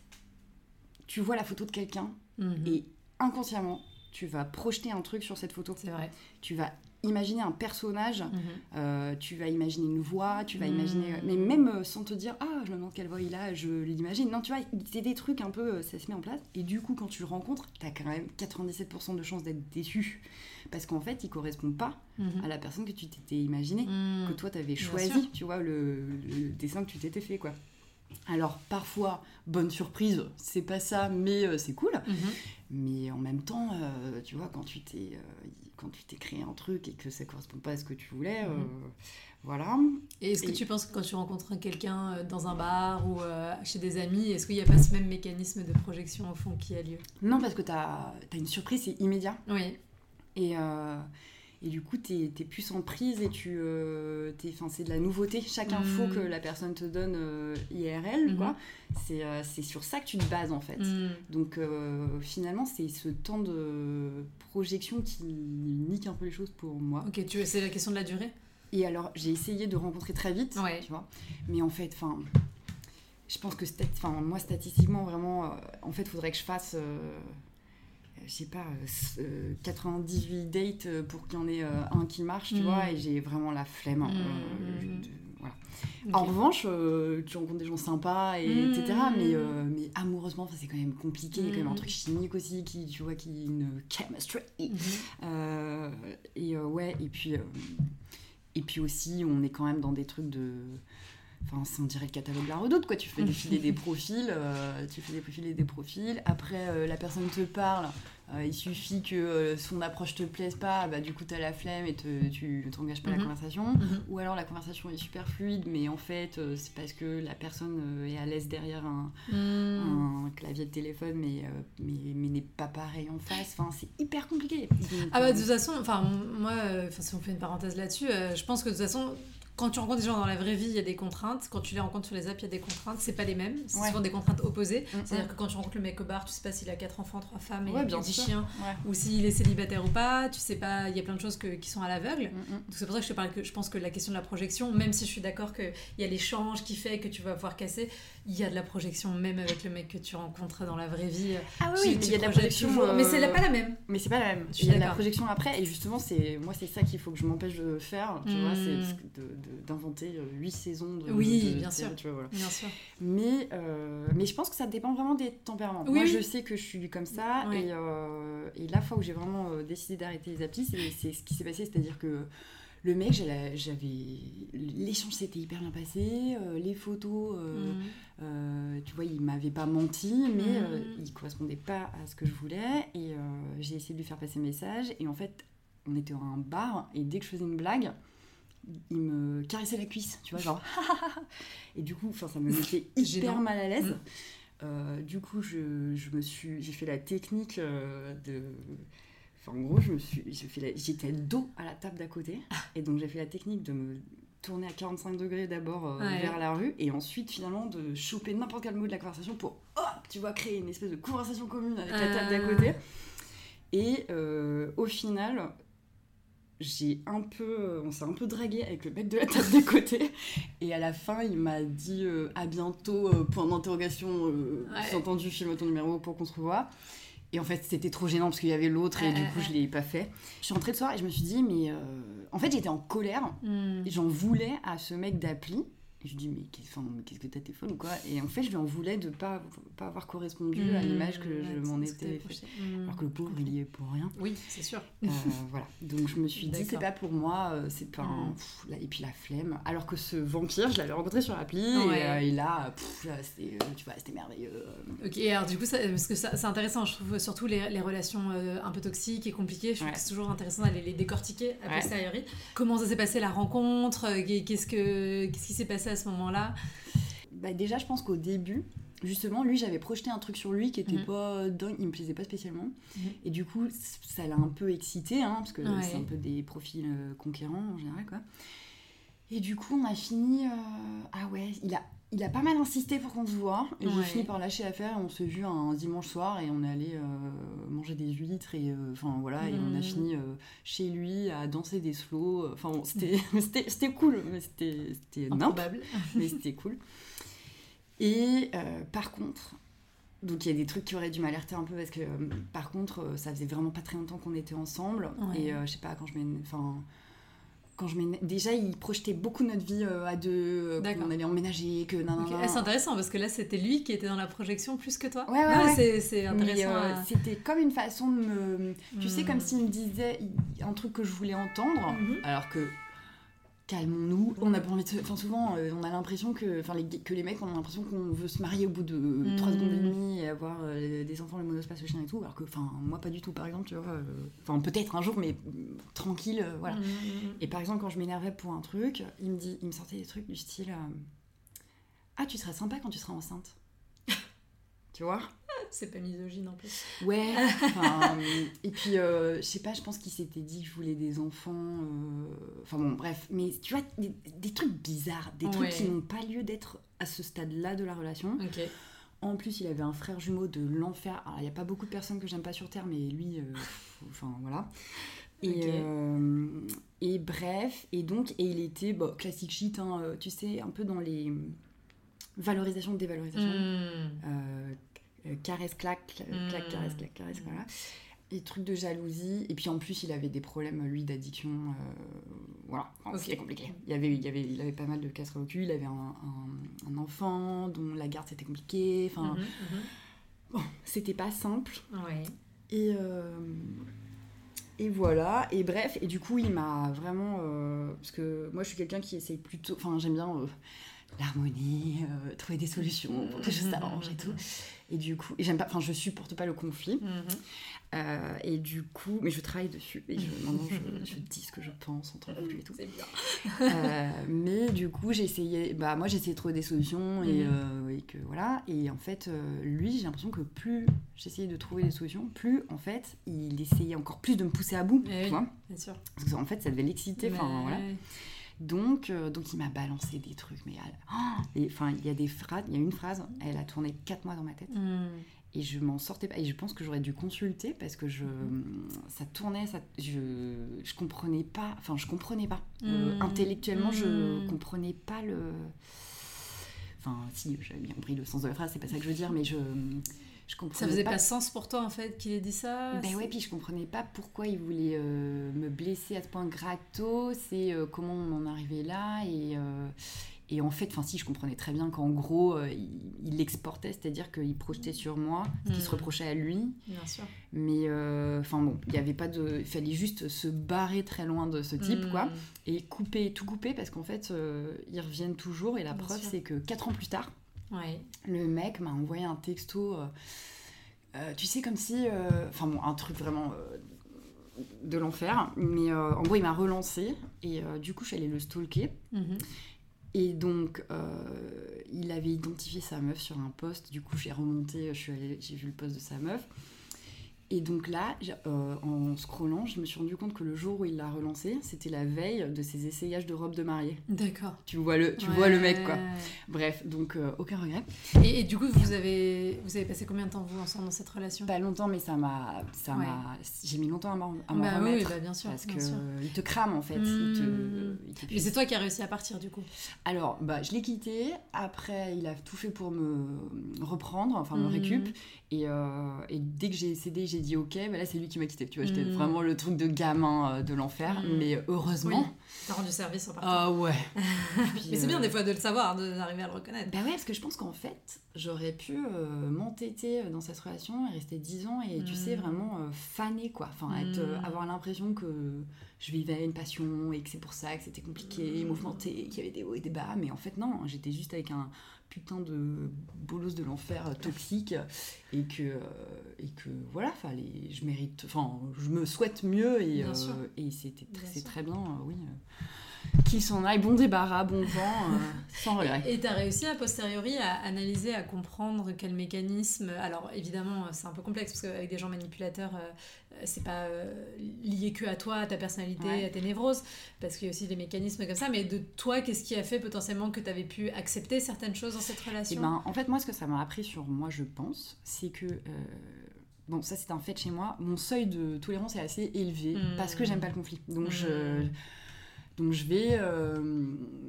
tu vois la photo de quelqu'un Mhm. et inconsciemment, tu vas projeter un truc sur cette photo. C'est vrai. Tu vas imaginer un personnage, Mhm. euh, tu vas imaginer une voix, tu vas Mm. imaginer. Mais même euh, sans te dire, ah, je me demande quelle voix il a, je l'imagine. Non, tu vois, c'est des trucs un peu, euh, ça se met en place. Et du coup, quand tu le rencontres, t'as quand même 97% de chances d'être déçu. Parce qu'en fait, il correspond pas Mhm. à la personne que tu t'étais imaginé. Mhm. que toi t'avais choisi, tu vois, le, le dessin que tu t'étais fait, quoi. Alors parfois, bonne surprise, c'est pas ça, mais euh, c'est cool. Mhm. Mais en même temps, euh, tu vois, quand tu t'es euh, quand tu t'es créé un truc et que ça correspond pas à ce que tu voulais, euh, Mhm. voilà. Et est-ce que tu penses que quand tu rencontres quelqu'un dans un bar ou euh, chez des amis, est-ce qu'il n'y a pas ce même mécanisme de projection au fond qui a lieu? Non, parce que t'as as une surprise, c'est immédiat. Oui. Et, euh, et du coup, t'es es plus en prise et tu. euh, c'est de la nouveauté. Chaque Mm. info que la personne te donne euh, IRL, Mhm. quoi, c'est euh, sur ça que tu te bases en fait. Mm. Donc euh, finalement, c'est ce temps de projection qui nique un peu les choses pour moi. Ok, tu c'est la question de la durée? Et alors, j'ai essayé de rencontrer très vite, Ouais. tu vois. Mais en fait, enfin, je pense que stat- enfin, moi, statistiquement, vraiment, euh, en fait, il faudrait que je fasse, je sais pas, euh, s- euh, 98 dates euh, pour qu'il y en ait euh, un qui marche, tu Mm. vois. Et j'ai vraiment la flemme. hein, Mm, euh, mm, voilà. En revanche, euh, tu rencontres des gens sympas, et, Mm. etc. Mais, euh, mais amoureusement, c'est quand même compliqué. Il y a quand même un Mm. truc chimique aussi, qui, tu vois, qui une chemistry. Mhm. Euh, et euh, ouais, et puis, euh, et puis aussi, on est quand même dans des trucs de. Enfin, c'est- on dirait le catalogue de la redoute, quoi. Tu fais défiler des profils, euh, tu fais défiler des profils. Après, euh, la personne te parle, euh, il suffit que euh, son approche te plaise pas, bah du coup, t'as la flemme et te, tu t'engages pas Mhm. la conversation. Mhm. Ou alors la conversation est super fluide, mais en fait, c'est parce que la personne est à l'aise derrière un, Mm. un clavier de téléphone, mais, mais, mais n'est pas pareil en face. Enfin, c'est hyper compliqué. Donc, Ah bah de toute façon, enfin moi, si on fait une parenthèse là-dessus, je pense que de toute façon, quand tu rencontres des gens dans la vraie vie, il y a des contraintes. Quand tu les rencontres sur les apps, il y a des contraintes. C'est pas les mêmes. C'est Ouais. souvent des contraintes opposées. Mm, C'est-à-dire mm. que quand tu rencontres le mec au bar, tu sais pas s'il a quatre enfants, trois femmes et Ouais, bien 10 sûr. chiens, Ouais. ou s'il est célibataire ou pas. Tu sais pas, il y a plein de choses que- qui sont à l'aveugle. Mm. Donc c'est pour ça que je te parle que je pense que la question de la projection, même si je suis d'accord qu'il y a l'échange qui fait que tu vas pouvoir casser, il y a de la projection même avec le mec que tu rencontres dans la vraie vie. Ah oui, il y a de la projection. euh, Mais c'est pas la même. Mais c'est pas la même. Il y a de la projection après, et justement, c'est moi, c'est ça qu'il faut que je m'empêche de faire. Tu vois, Mm. c'est de- d'inventer euh, huit saisons de. Oui, de bien sûr. Tu vois, voilà. Bien sûr. Mais, euh, mais je pense que ça dépend vraiment des tempéraments. Oui, Moi, oui. je sais que je suis comme ça. Et, euh, et la fois où j'ai vraiment décidé d'arrêter les applis, c'est ce qui s'est passé. C'est-à-dire que le mec, j'avais. L'échange s'était hyper bien passé. euh, les photos, euh, euh, tu vois, il m'avait pas menti, mais Mhm. euh, il correspondait pas à ce que je voulais. Et j'ai essayé de lui faire passer le message. Et en fait, on était dans un bar. Et dès que je faisais une blague, il me caressait la cuisse, tu vois, genre. et du coup, ça me mettait hyper mal à l'aise. Mhm. Euh, du coup, je, je me suis, j'ai fait la technique euh, de. Enfin, en gros, je me suis, j'ai fait la- j'étais dos à la table d'à côté, et donc j'ai fait la technique de me tourner à 45 degrés d'abord euh, Ouais. vers la rue, et ensuite finalement de choper n'importe quel mot de la conversation pour, hop, tu vois, créer une espèce de conversation commune avec la table d'à Ah. côté. Et au final, j'ai un peu, on s'est un peu dragué avec le mec de la table d'à côté. Et à la fin, il m'a dit euh, à bientôt, euh, point d'interrogation, euh, Ouais. sous-entendu, filme ton numéro pour qu'on se revoie. Et en fait, c'était trop gênant parce qu'il y avait l'autre et du coup, je l'ai pas fait. Je suis rentrée le soir et je me suis dit, mais euh, en fait, j'étais en colère. Mm. Et J'en voulais à ce mec d'appli. Et je lui dis, mais qu'est-ce que t'as téléphone ou quoi? Et en fait, je lui en voulais de pas, pas avoir correspondu à Mm. l'image que Ouais, je m'en étais fait. Alors que le pauvre, il y est pour rien. Oui, c'est sûr. Euh, voilà. Donc je me suis dit, c'est pas pour moi, euh, c'est pas. un- Mm. pff, là, et puis la flemme. Alors que ce vampire, je l'avais rencontré sur l'appli Ouais. et, euh, et là, pff, c'était, euh, tu vois, c'était merveilleux. Ok, alors du coup, ça, parce que ça- c'est intéressant, je trouve surtout les, les relations euh, un peu toxiques et compliquées. Je trouve Ouais. que c'est toujours intéressant d'aller les décortiquer a posteriori. Comment ça s'est passé la rencontre? Qu'est-ce que qu'est-ce qui s'est passé à ce moment-là Bah, déjà, je pense qu'au début, justement, lui, j'avais projeté un truc sur lui qui était Mhm. pas dingue, il me plaisait pas spécialement. Mhm. Et du coup, ça l'a un peu excité, hein, parce que Ouais. c'est un peu des profils euh, conquérants en général, quoi. Et du coup, on a fini. euh, Ah ouais, il a, il a pas mal insisté pour qu'on se voit. Et Ouais. j'ai fini par lâcher l'affaire. On s'est vu un dimanche soir et on est allé euh, manger des huîtres. Et euh, enfin voilà, et on a Mhm. fini euh, chez lui à danser des slows. Enfin, bon, c'était cool, mais c'était Improbable. mais c'était cool. Et par contre, donc il y a des trucs qui auraient dû m'alerter un peu parce que par contre, ça faisait vraiment pas très longtemps qu'on était ensemble. Ouais. Et je sais pas, quand je Enfin. Quand je Déjà, il projetait beaucoup notre vie euh, à deux, euh, D'accord. qu'on allait emménager, que nan, nan, Ok, nan. ah, c'est intéressant parce que là, c'était lui qui était dans la projection plus que toi. Ouais, ouais, ouais. c'est- intéressant. euh, à- C'était comme une façon de me. Tu sais, Hmm. comme s'il me disait un truc que je voulais entendre, Mhm. alors que calmons-nous. On a pas envie de. Enfin, souvent, euh, on a l'impression que, enfin, les, que les mecs ont l'impression qu'on veut se marier au bout de 3 secondes et demie et avoir euh, des enfants, le monospace, le chien et tout. Alors que, enfin, moi, pas du tout, par exemple, tu vois. euh, Enfin, peut-être un jour, mais mm, tranquille, voilà. Mm. Et par exemple, quand je m'énervais pour un truc, il me, dit, il me sortait des trucs du style Ah, tu seras sympa quand tu seras enceinte. tu vois? C'est pas misogyne en plus. Ouais. et puis, euh, je sais pas, je pense qu'il s'était dit que je voulais des enfants. euh, Enfin bon, bref. Mais tu vois, des, des trucs bizarres, des trucs qui n'ont pas lieu d'être à ce stade-là de la relation. Ok. En plus, il avait un frère jumeau de l'enfer. Alors, il n'y a pas beaucoup de personnes que j'aime pas sur Terre, mais lui, euh, enfin voilà. Et, euh, et bref, et donc, et il était bon, classique shit, hein, tu sais, un peu dans les valorisations, dévalorisations. Mm. Euh, euh, caresse, claque, cla- claque, Mm. caresse, claque, caresse, voilà. Et trucs de jalousie. Et puis en plus, il avait des problèmes, lui, d'addiction. euh, voilà, Enfin, c'était compliqué. Il, avait, il, avait, il avait pas mal de casseroles au cul. Il avait un, un- un enfant dont la garde c'était compliqué. Enfin, Mhm, bon, c'était pas simple. mhm. Ouais. Et, euh, et voilà, et bref, et du coup, il m'a vraiment. euh, parce que moi, je suis quelqu'un qui essaye plutôt. Enfin, j'aime bien euh, l'harmonie, euh, trouver des solutions pour que les choses s'arrangent et tout. Et du coup, j'aime pas. Enfin, je supporte pas le conflit. Mhm. Euh, et du coup, mais je travaille dessus. Et je, maintenant, je, je dis ce que je pense en tant que et tout. C'est bien. Euh, mais du coup, j'ai essayé, bah moi j'ai essayé de trouver des solutions et, Mhm. et que voilà. Et en fait, lui, j'ai l'impression que plus j'essayais de trouver des solutions, plus en fait, il essayait encore plus de me pousser à bout, Eh tu oui. vois. Bien sûr. Parce qu'en fait, ça devait l'exciter. Enfin voilà. Donc, euh, donc il m'a balancé des trucs, mais oh, enfin, il y a des phrases, il y a une phrase, elle a tourné quatre mois dans ma tête Mm. et je m'en sortais pas. Et je pense que j'aurais dû consulter parce que je, ça tournait, ça, je, je comprenais pas. Enfin, je comprenais pas. Euh, Mm. intellectuellement, je comprenais pas le. Enfin, si, j'avais bien compris le sens de la phrase, c'est pas ça que je veux dire, mais je, je comprenais Ça faisait pas. pas sens pour toi en fait qu'il ait dit ça Ben ouais, puis je comprenais pas pourquoi il voulait euh, me blesser à ce point gratos et euh, comment on en arrivait là. Et, euh, et en fait, enfin si, je comprenais très bien qu'en gros, euh, il, l'exportait, c'est-à-dire qu'il projetait sur moi ce qu'il se Mm. reprochait à lui. Bien sûr. Mais enfin bon, il y avait pas de, il fallait juste se barrer très loin de ce type, Mm. quoi, et couper, tout couper parce qu'en fait, ils reviennent toujours. Et la Bien preuve, c'est que quatre ans plus tard, Ouais. le mec m'a envoyé un texto, euh, euh, tu sais, comme si. euh, Enfin bon, un truc vraiment euh, de l'enfer. Mais en gros, il m'a relancé. Et du coup, je suis allée le stalker. Mhm. Et donc, il avait identifié sa meuf sur un poste. Du coup, j'ai remonté, j'ai vu le poste de sa meuf. Et donc là, euh, en scrollant, je me suis rendu compte que le jour où il l'a relancé, c'était la veille de ses essayages de robe de mariée. D'accord. Tu vois le, tu Ouais. vois le mec, quoi. Bref, donc euh, aucun regret. Et, et du coup, vous avez, vous avez passé combien de temps vous ensemble dans cette relation? Pas longtemps, mais ça m'a, ça Ouais. m'a, j'ai mis longtemps à m'en, Bah oui, remettre. bah bien sûr. parce bien que sûr. il te crame en fait. il te- Mm. il Mais t'épuise. c'est toi qui as réussi à partir du coup? Alors, bah, je l'ai quitté. Après, il a tout fait pour me reprendre, enfin me Mhm. récup. Et, euh, et dès que j'ai cédé, j'ai dit ok. Là, c'est lui qui m'a quitté. Tu vois, j'étais Mhm. vraiment le truc de gamin euh, de l'enfer. Mhm. Mais heureusement. Oui. T'as rendu service en partant. Ah ouais. Puis, Mais c'est bien des fois de le savoir, de- d'arriver à le reconnaître. Bah ouais, parce que je pense qu'en fait, j'aurais pu euh, m'entêter dans cette relation et rester 10 ans et tu Mm. sais, vraiment euh, faner quoi. Enfin, être, Mm. avoir l'impression que je vivais une passion et que c'est pour ça que c'était compliqué, Mm. mouvementé, qu'il y avait des hauts et des bas. Mais en fait, non, j'étais juste avec un putain de bolos de l'enfer euh, toxique et que, euh, et que voilà, fallait, je mérite, enfin, je me souhaite mieux et, et c'était c'est très bien, euh, oui. Euh, qu'il s'en aille, bon débarras, bon vent, euh, sans regret. Et tu as réussi a posteriori à analyser, à comprendre quel mécanisme. Alors évidemment, c'est un peu complexe parce qu'avec des gens manipulateurs, euh, euh, c'est pas euh, lié que à toi, à ta personnalité, Ouais. à tes névroses, parce qu'il y a aussi des mécanismes comme ça. Mais de toi, qu'est-ce qui a fait potentiellement que tu avais pu accepter certaines choses dans cette Eh relation ben, en fait, moi, ce que ça m'a appris sur moi, je pense, c'est que. euh, bon, ça, c'est un fait chez moi. Mon seuil de tolérance est assez élevé Mm. parce que j'aime pas le conflit. Donc, je. Donc je vais euh,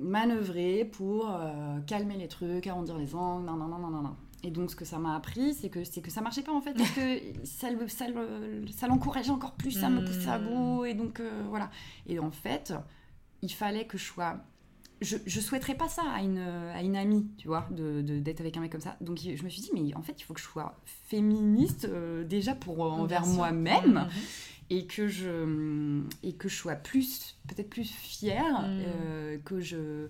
manœuvrer pour euh, calmer les trucs, arrondir les angles, nan, nan, nan, nan, nan. Et donc ce que ça m'a appris, c'est que, c'est que ça marchait pas en fait, parce que ça, le- ça, le- ça l'encourageait encore plus, ça me poussait à Mm. bout, et donc euh, voilà. Et en fait, il fallait que je sois... Je, je souhaiterais pas ça à une, à une amie, tu vois, de, de- d'être avec un mec comme ça. Donc je me suis dit, mais en fait, il faut que je sois féministe euh, déjà pour envers moi-même. Mhm. Et que je et que je sois plus peut-être plus fière euh, que je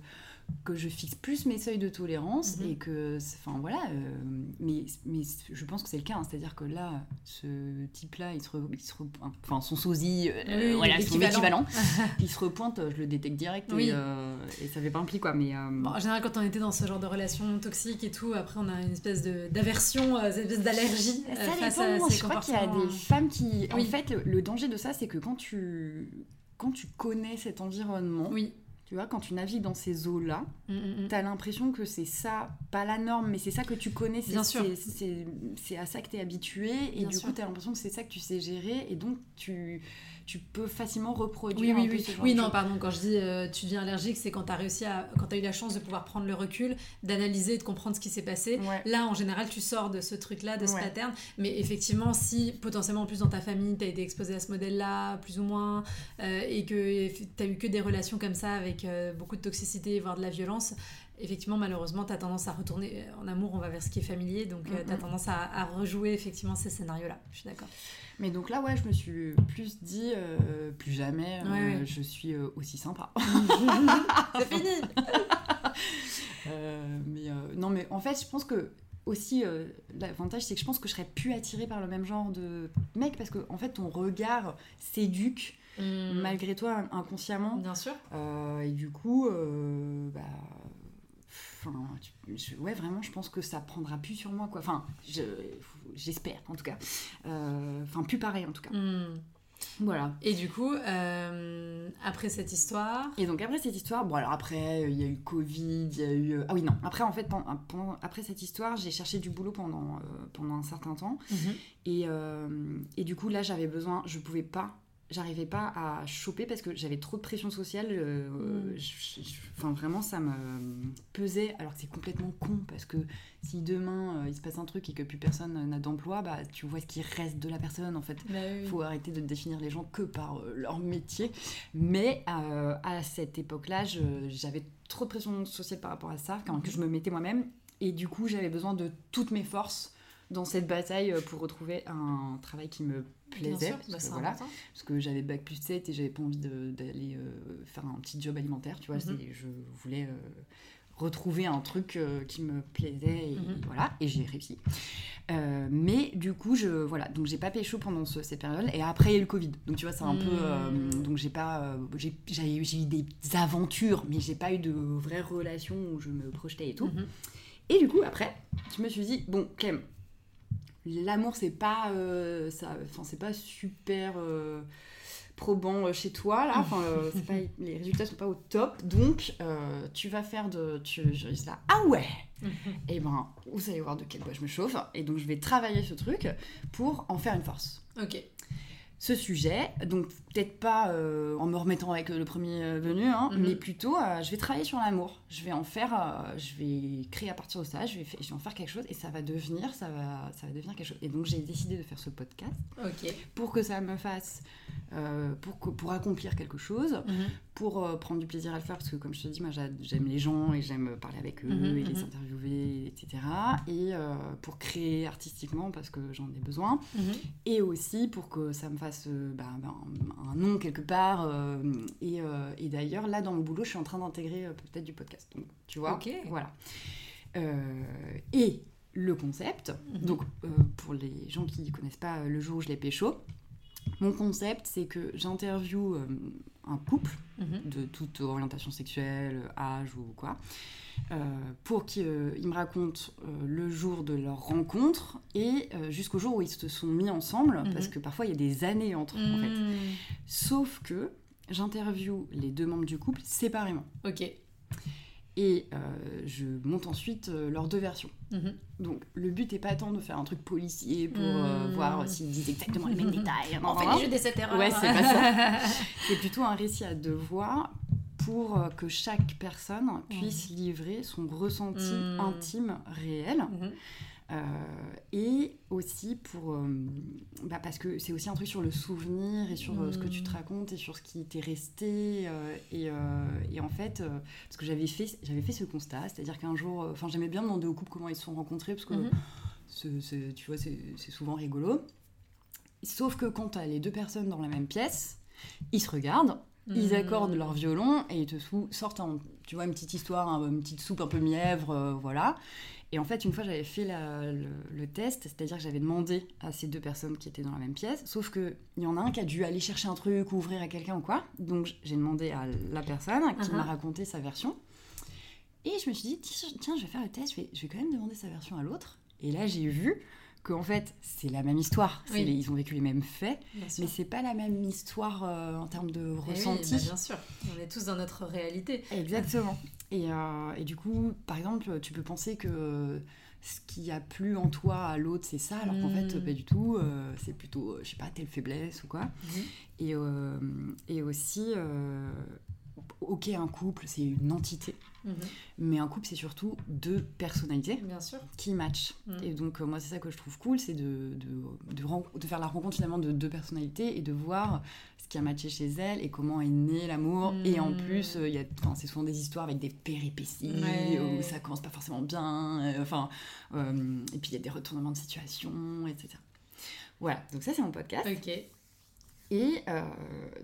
que je fixe plus mes seuils de tolérance Mhm. et que enfin voilà euh, mais mais je pense que c'est le cas hein. c'est-à-dire que là ce type là il se, re- il se re- enfin son sosie euh, Oui, voilà son équivalent il se repointe je le détecte direct Oui. et, euh, et ça fait pas un pli quoi mais euh, Bon, en général, quand on était dans ce genre de relation toxique et tout, après on a une espèce de- d'aversion, euh, une espèce d'allergie face à ces Je crois qu'il y a des femmes qui. Oui. En fait, le, le danger de ça, c'est que quand tu quand tu connais cet environnement, Oui. Tu vois, quand tu navigues dans ces eaux-là, Mm, mm, mm. t'as l'impression que c'est ça, pas la norme, mais c'est ça que tu connais. c'est- Bien sûr. c'est- C'est c'est à ça que t'es habitué, et Bien du sûr. coup, t'as l'impression que c'est ça que tu sais gérer, et donc tu tu peux facilement Oui, reproduire oui, un peu oui. ce genre Oui, de non, pardon, quand je dis euh, tu deviens allergique, c'est quand tu as réussi à. quand tu as eu la chance de pouvoir prendre le recul, d'analyser et de comprendre ce qui s'est passé. Ouais. Là, en général, tu sors de ce truc-là, de ce Ouais. pattern. Mais effectivement, si potentiellement, en plus, dans ta famille, tu as été exposé à ce modèle-là, plus ou moins, euh, et que tu as eu que des relations comme ça, avec euh, beaucoup de toxicité, voire de la violence, effectivement, malheureusement, tu as tendance à retourner euh, en amour, on va vers ce qui est familier. Donc, tu as tendance à, à rejouer, effectivement, ces scénarios-là. Je suis d'accord. Mais donc là, ouais, je me suis plus dit, euh, plus jamais, euh, Ouais, je suis euh, aussi sympa. c'est fini mais non, mais en fait, je pense que aussi euh, l'avantage, c'est que je pense que je serais plus attirée par le même genre de mec parce que en fait, ton regard s'éduque Mm. malgré toi inconsciemment. Bien sûr. Euh, et du coup, euh, bah, enfin, je- ouais, vraiment, je pense que ça prendra plus sur moi, quoi. Enfin, je- j'espère en tout cas. Euh, Enfin, plus pareil en tout cas. Mm. Voilà. Et du coup, euh, après cette histoire, Et donc après cette histoire, bon alors après euh, il y a eu Covid, il y a eu ah oui non après en fait pendant, pendant- après cette histoire j'ai cherché du boulot pendant euh, pendant un certain temps et, euh, et du coup là j'avais besoin je pouvais pas j'arrivais pas à choper parce que j'avais trop de pression sociale euh, Mm. je- je- enfin vraiment ça me pesait alors que c'est complètement con parce que si demain euh, il se passe un truc et que plus personne n'a d'emploi bah tu vois ce qui reste de la personne en fait Bah oui. faut arrêter de définir les gens que par euh, leur métier. Mais à cette époque-là, j'avais trop de pression sociale par rapport à ça, quand, que je me mettais moi-même. Et du coup, j'avais besoin de toutes mes forces dans cette bataille euh, pour retrouver un travail qui me Bien plaisait. sûr, parce, bah, que, c'est voilà, parce que j'avais bac plus 7 et j'avais pas envie d'aller euh, faire un petit job alimentaire, tu vois. Mhm. Je voulais euh, retrouver un truc euh, qui me plaisait et Mhm. voilà, et j'ai réussi. Euh, mais du coup, je voilà, donc j'ai pas pécho pendant ce- cette période et après il y a eu le Covid. Donc tu vois, c'est un peu euh, donc j'ai pas j'ai eu des aventures, mais j'ai pas eu de vraies relations où je me projetais et tout. Mhm. Et du coup, après, je me suis dit bon, Clem, l'amour c'est pas euh, ça enfin c'est pas super euh, probant euh, chez toi là. Enfin euh, pas les résultats sont pas au top. Donc tu vas faire de tu je dis là ah ouais. Et ben vous allez voir de quel bois je me chauffe. Et donc je vais travailler ce truc pour en faire une force. Ok. Ce sujet, donc peut-être pas euh, en me remettant avec le premier venu, hein, Mhm. mais plutôt euh, je vais travailler sur l'amour. Je vais en faire, euh, je vais créer à partir de ça, je vais, je vais en faire quelque chose et ça va devenir, ça va, ça va devenir quelque chose. Et donc j'ai décidé de faire ce podcast pour que ça me fasse, pour, que, pour accomplir quelque chose, Mhm. pour prendre du plaisir à le faire parce que comme je te dis, moi j'a- j'aime les gens et j'aime parler avec eux Mhm, et les interviewer, etc. Et pour créer artistiquement parce que j'en ai besoin et aussi pour que ça me fasse euh, bah, bah, un, nom quelque part. euh, et euh, et d'ailleurs, là, dans le boulot, je suis en train d'intégrer euh, peut-être du podcast. Donc, tu vois, Ok. voilà. Et le concept, Mhm. donc pour les gens qui ne connaissent pas le jour où je l'ai pécho, mon concept, c'est que j'interviewe euh, un couple Mhm. de toute orientation sexuelle, âge ou quoi, euh, pour qu'ils me racontent euh, le jour de leur rencontre et euh, jusqu'au jour où ils se sont mis ensemble, Mhm. parce que parfois il y a des années entre, en fait. Mhm. Sauf que j'interviewe les deux membres du couple séparément. Ok. Et euh, je monte ensuite euh, leurs deux versions. Mhm. Donc le but n'est pas tant de faire un truc policier pour euh, Mhm. voir s'ils disent exactement les mêmes détails. On fait des jeux des 7 erreurs. Ouais, c'est pas ça. C'est plutôt un récit à deux voix pour euh, que chaque personne puisse livrer son ressenti Mm. intime réel. Mhm. Euh, et aussi pour... euh, bah, parce que c'est aussi un truc sur le souvenir et sur euh, ce que tu te Mm. racontes et sur ce qui t'est resté. et, et en fait, parce que j'avais fait, j'avais fait ce constat, c'est-à-dire qu'un jour... Enfin, j'aimais bien demander aux couples comment ils se sont rencontrés, parce que Mhm. c'est- tu vois, c'est souvent rigolo. Sauf que quand t'as les deux personnes dans la même pièce, ils se regardent, ils Hmm. accordent leur violon et ils te sortent, un- tu vois, une petite histoire, un- une petite soupe un peu mièvre, euh, voilà. Et en fait, une fois, j'avais fait la- le, le test, c'est-à-dire que j'avais demandé à ces deux personnes qui étaient dans la même pièce, sauf qu'il y en a un qui a dû aller chercher un truc ou ouvrir à quelqu'un ou quoi. Donc, j'ai demandé à la personne qui Uh-huh. m'a raconté sa version. Et je me suis dit, tiens, tiens, je vais faire le test, je vais, je vais quand même demander sa version à l'autre. Et là, j'ai vu qu'en fait, c'est la même histoire. C'est Oui. les- ils ont vécu les mêmes faits, mais c'est pas la même histoire euh, en termes de Eh oui, ressenti. bah, bien sûr, on est tous dans notre réalité. Exactement. Et, euh, et du coup, par exemple, tu peux penser que ce qui a plu en toi à l'autre, c'est ça, alors qu'en fait, Mm. pas du tout. euh, c'est plutôt, je sais pas, telle faiblesse ou quoi. Mhm. Et, et aussi, ok, un couple, c'est une entité, Mhm. mais un couple, c'est surtout deux personnalités Bien sûr. qui matchent. Mm. Et donc, euh, moi, c'est ça que je trouve cool, c'est de, de, de, faire la rencontre finalement de deux personnalités et de voir ce qui a matché chez elles et comment est né l'amour. Et en plus, euh, y a- c'est souvent des histoires avec des péripéties Ouais. où ça commence pas forcément bien. euh, Enfin, euh, et puis il y a des retournements de situation, etc. Voilà, donc ça, c'est mon podcast. Ok. Et euh,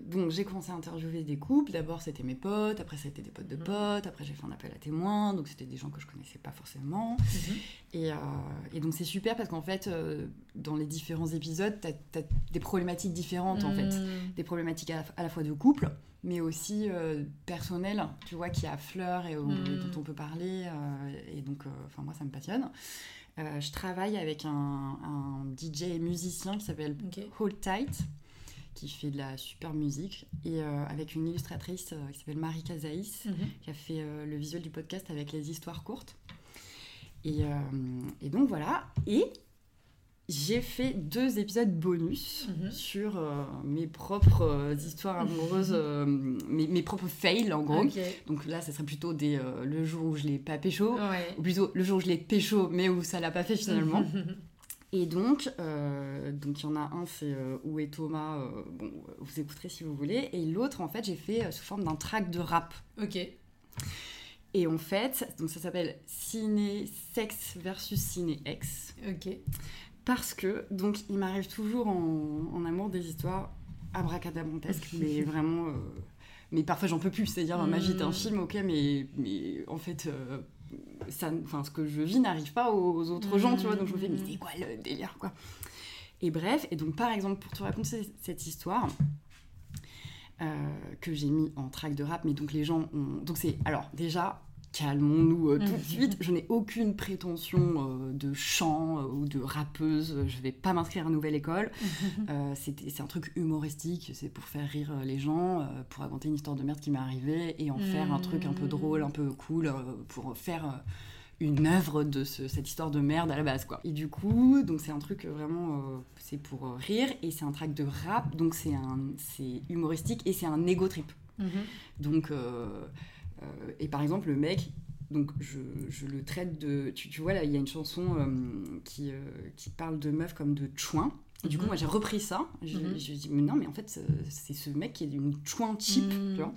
donc j'ai commencé à interviewer des couples. D'abord c'était mes potes, après c'était des potes de Mhm. potes, après j'ai fait un appel à témoins, donc c'était des gens que je connaissais pas forcément. Mhm. Et, euh, et donc c'est super parce qu'en fait euh, dans les différents épisodes t'as as des problématiques différentes en fait. Mhm. Des problématiques à, à la fois de couple, mais aussi personnelles, tu vois, qui affleurent et au- Mhm. dont on peut parler. et donc, enfin moi ça me passionne. Je travaille avec un, un DJ et musicien qui s'appelle. Hold Tight, qui fait de la super musique, et euh, avec une illustratrice euh, qui s'appelle Marie Casaïs, Mhm. qui a fait euh, le visuel du podcast avec les histoires courtes. Et, et donc voilà. Et j'ai fait deux épisodes bonus Mhm. sur mes propres histoires amoureuses, mes, mes propres fails en gros. Donc là, ça serait plutôt des, le jour où je l'ai pas pécho, Ouais. ou plutôt le jour où je l'ai pécho, mais où ça l'a pas fait finalement. Et donc, euh, donc il y en a un, c'est euh, Où est Thomas euh, Bon, vous écouterez si vous voulez. Et l'autre, en fait, j'ai fait sous forme d'un track de rap. Ok. Et en fait, donc ça s'appelle Ciné Sex versus Ciné Ex. Ok. Parce que, donc, il m'arrive toujours en, en amour des histoires abracadabrantesques, mais vraiment. mais parfois, j'en peux plus. C'est-à-dire, ma vie est un Mm. film, ok, mais, mais en fait. euh, ce que je vis n'arrive pas aux autres gens, tu vois. Donc je me fais, mais c'est quoi le délire, quoi? Et bref, et donc par exemple, pour te raconter cette histoire, euh, que j'ai mis en track de rap, mais donc les gens ont. Donc c'est. Alors, déjà, calmons-nous euh, tout de Mhm. suite. Je n'ai aucune prétention euh, de chant euh, ou de rappeuse. Je vais pas m'inscrire à Nouvelle École. C'était- c'est un truc humoristique. C'est pour faire rire les gens, pour raconter une histoire de merde qui m'est arrivée et en faire un truc un peu Mhm. drôle, un peu cool, pour faire. une œuvre de ce- cette histoire de merde à la base quoi. Et du coup, donc c'est un truc vraiment euh, c'est pour euh, rire et c'est un track de rap donc c'est un c'est humoristique et c'est un ego trip. Mhm. Donc, euh, et par exemple, le mec, donc je, je le traite de. Tu, tu vois, là, il y a une chanson euh, qui, euh, qui parle de meuf comme de chouin. Et du coup, Mhm. moi, j'ai repris ça. Je, Mhm. je dis, mais non, mais en fait, euh, c'est ce mec qui est une chouin cheap, Mhm. tu vois.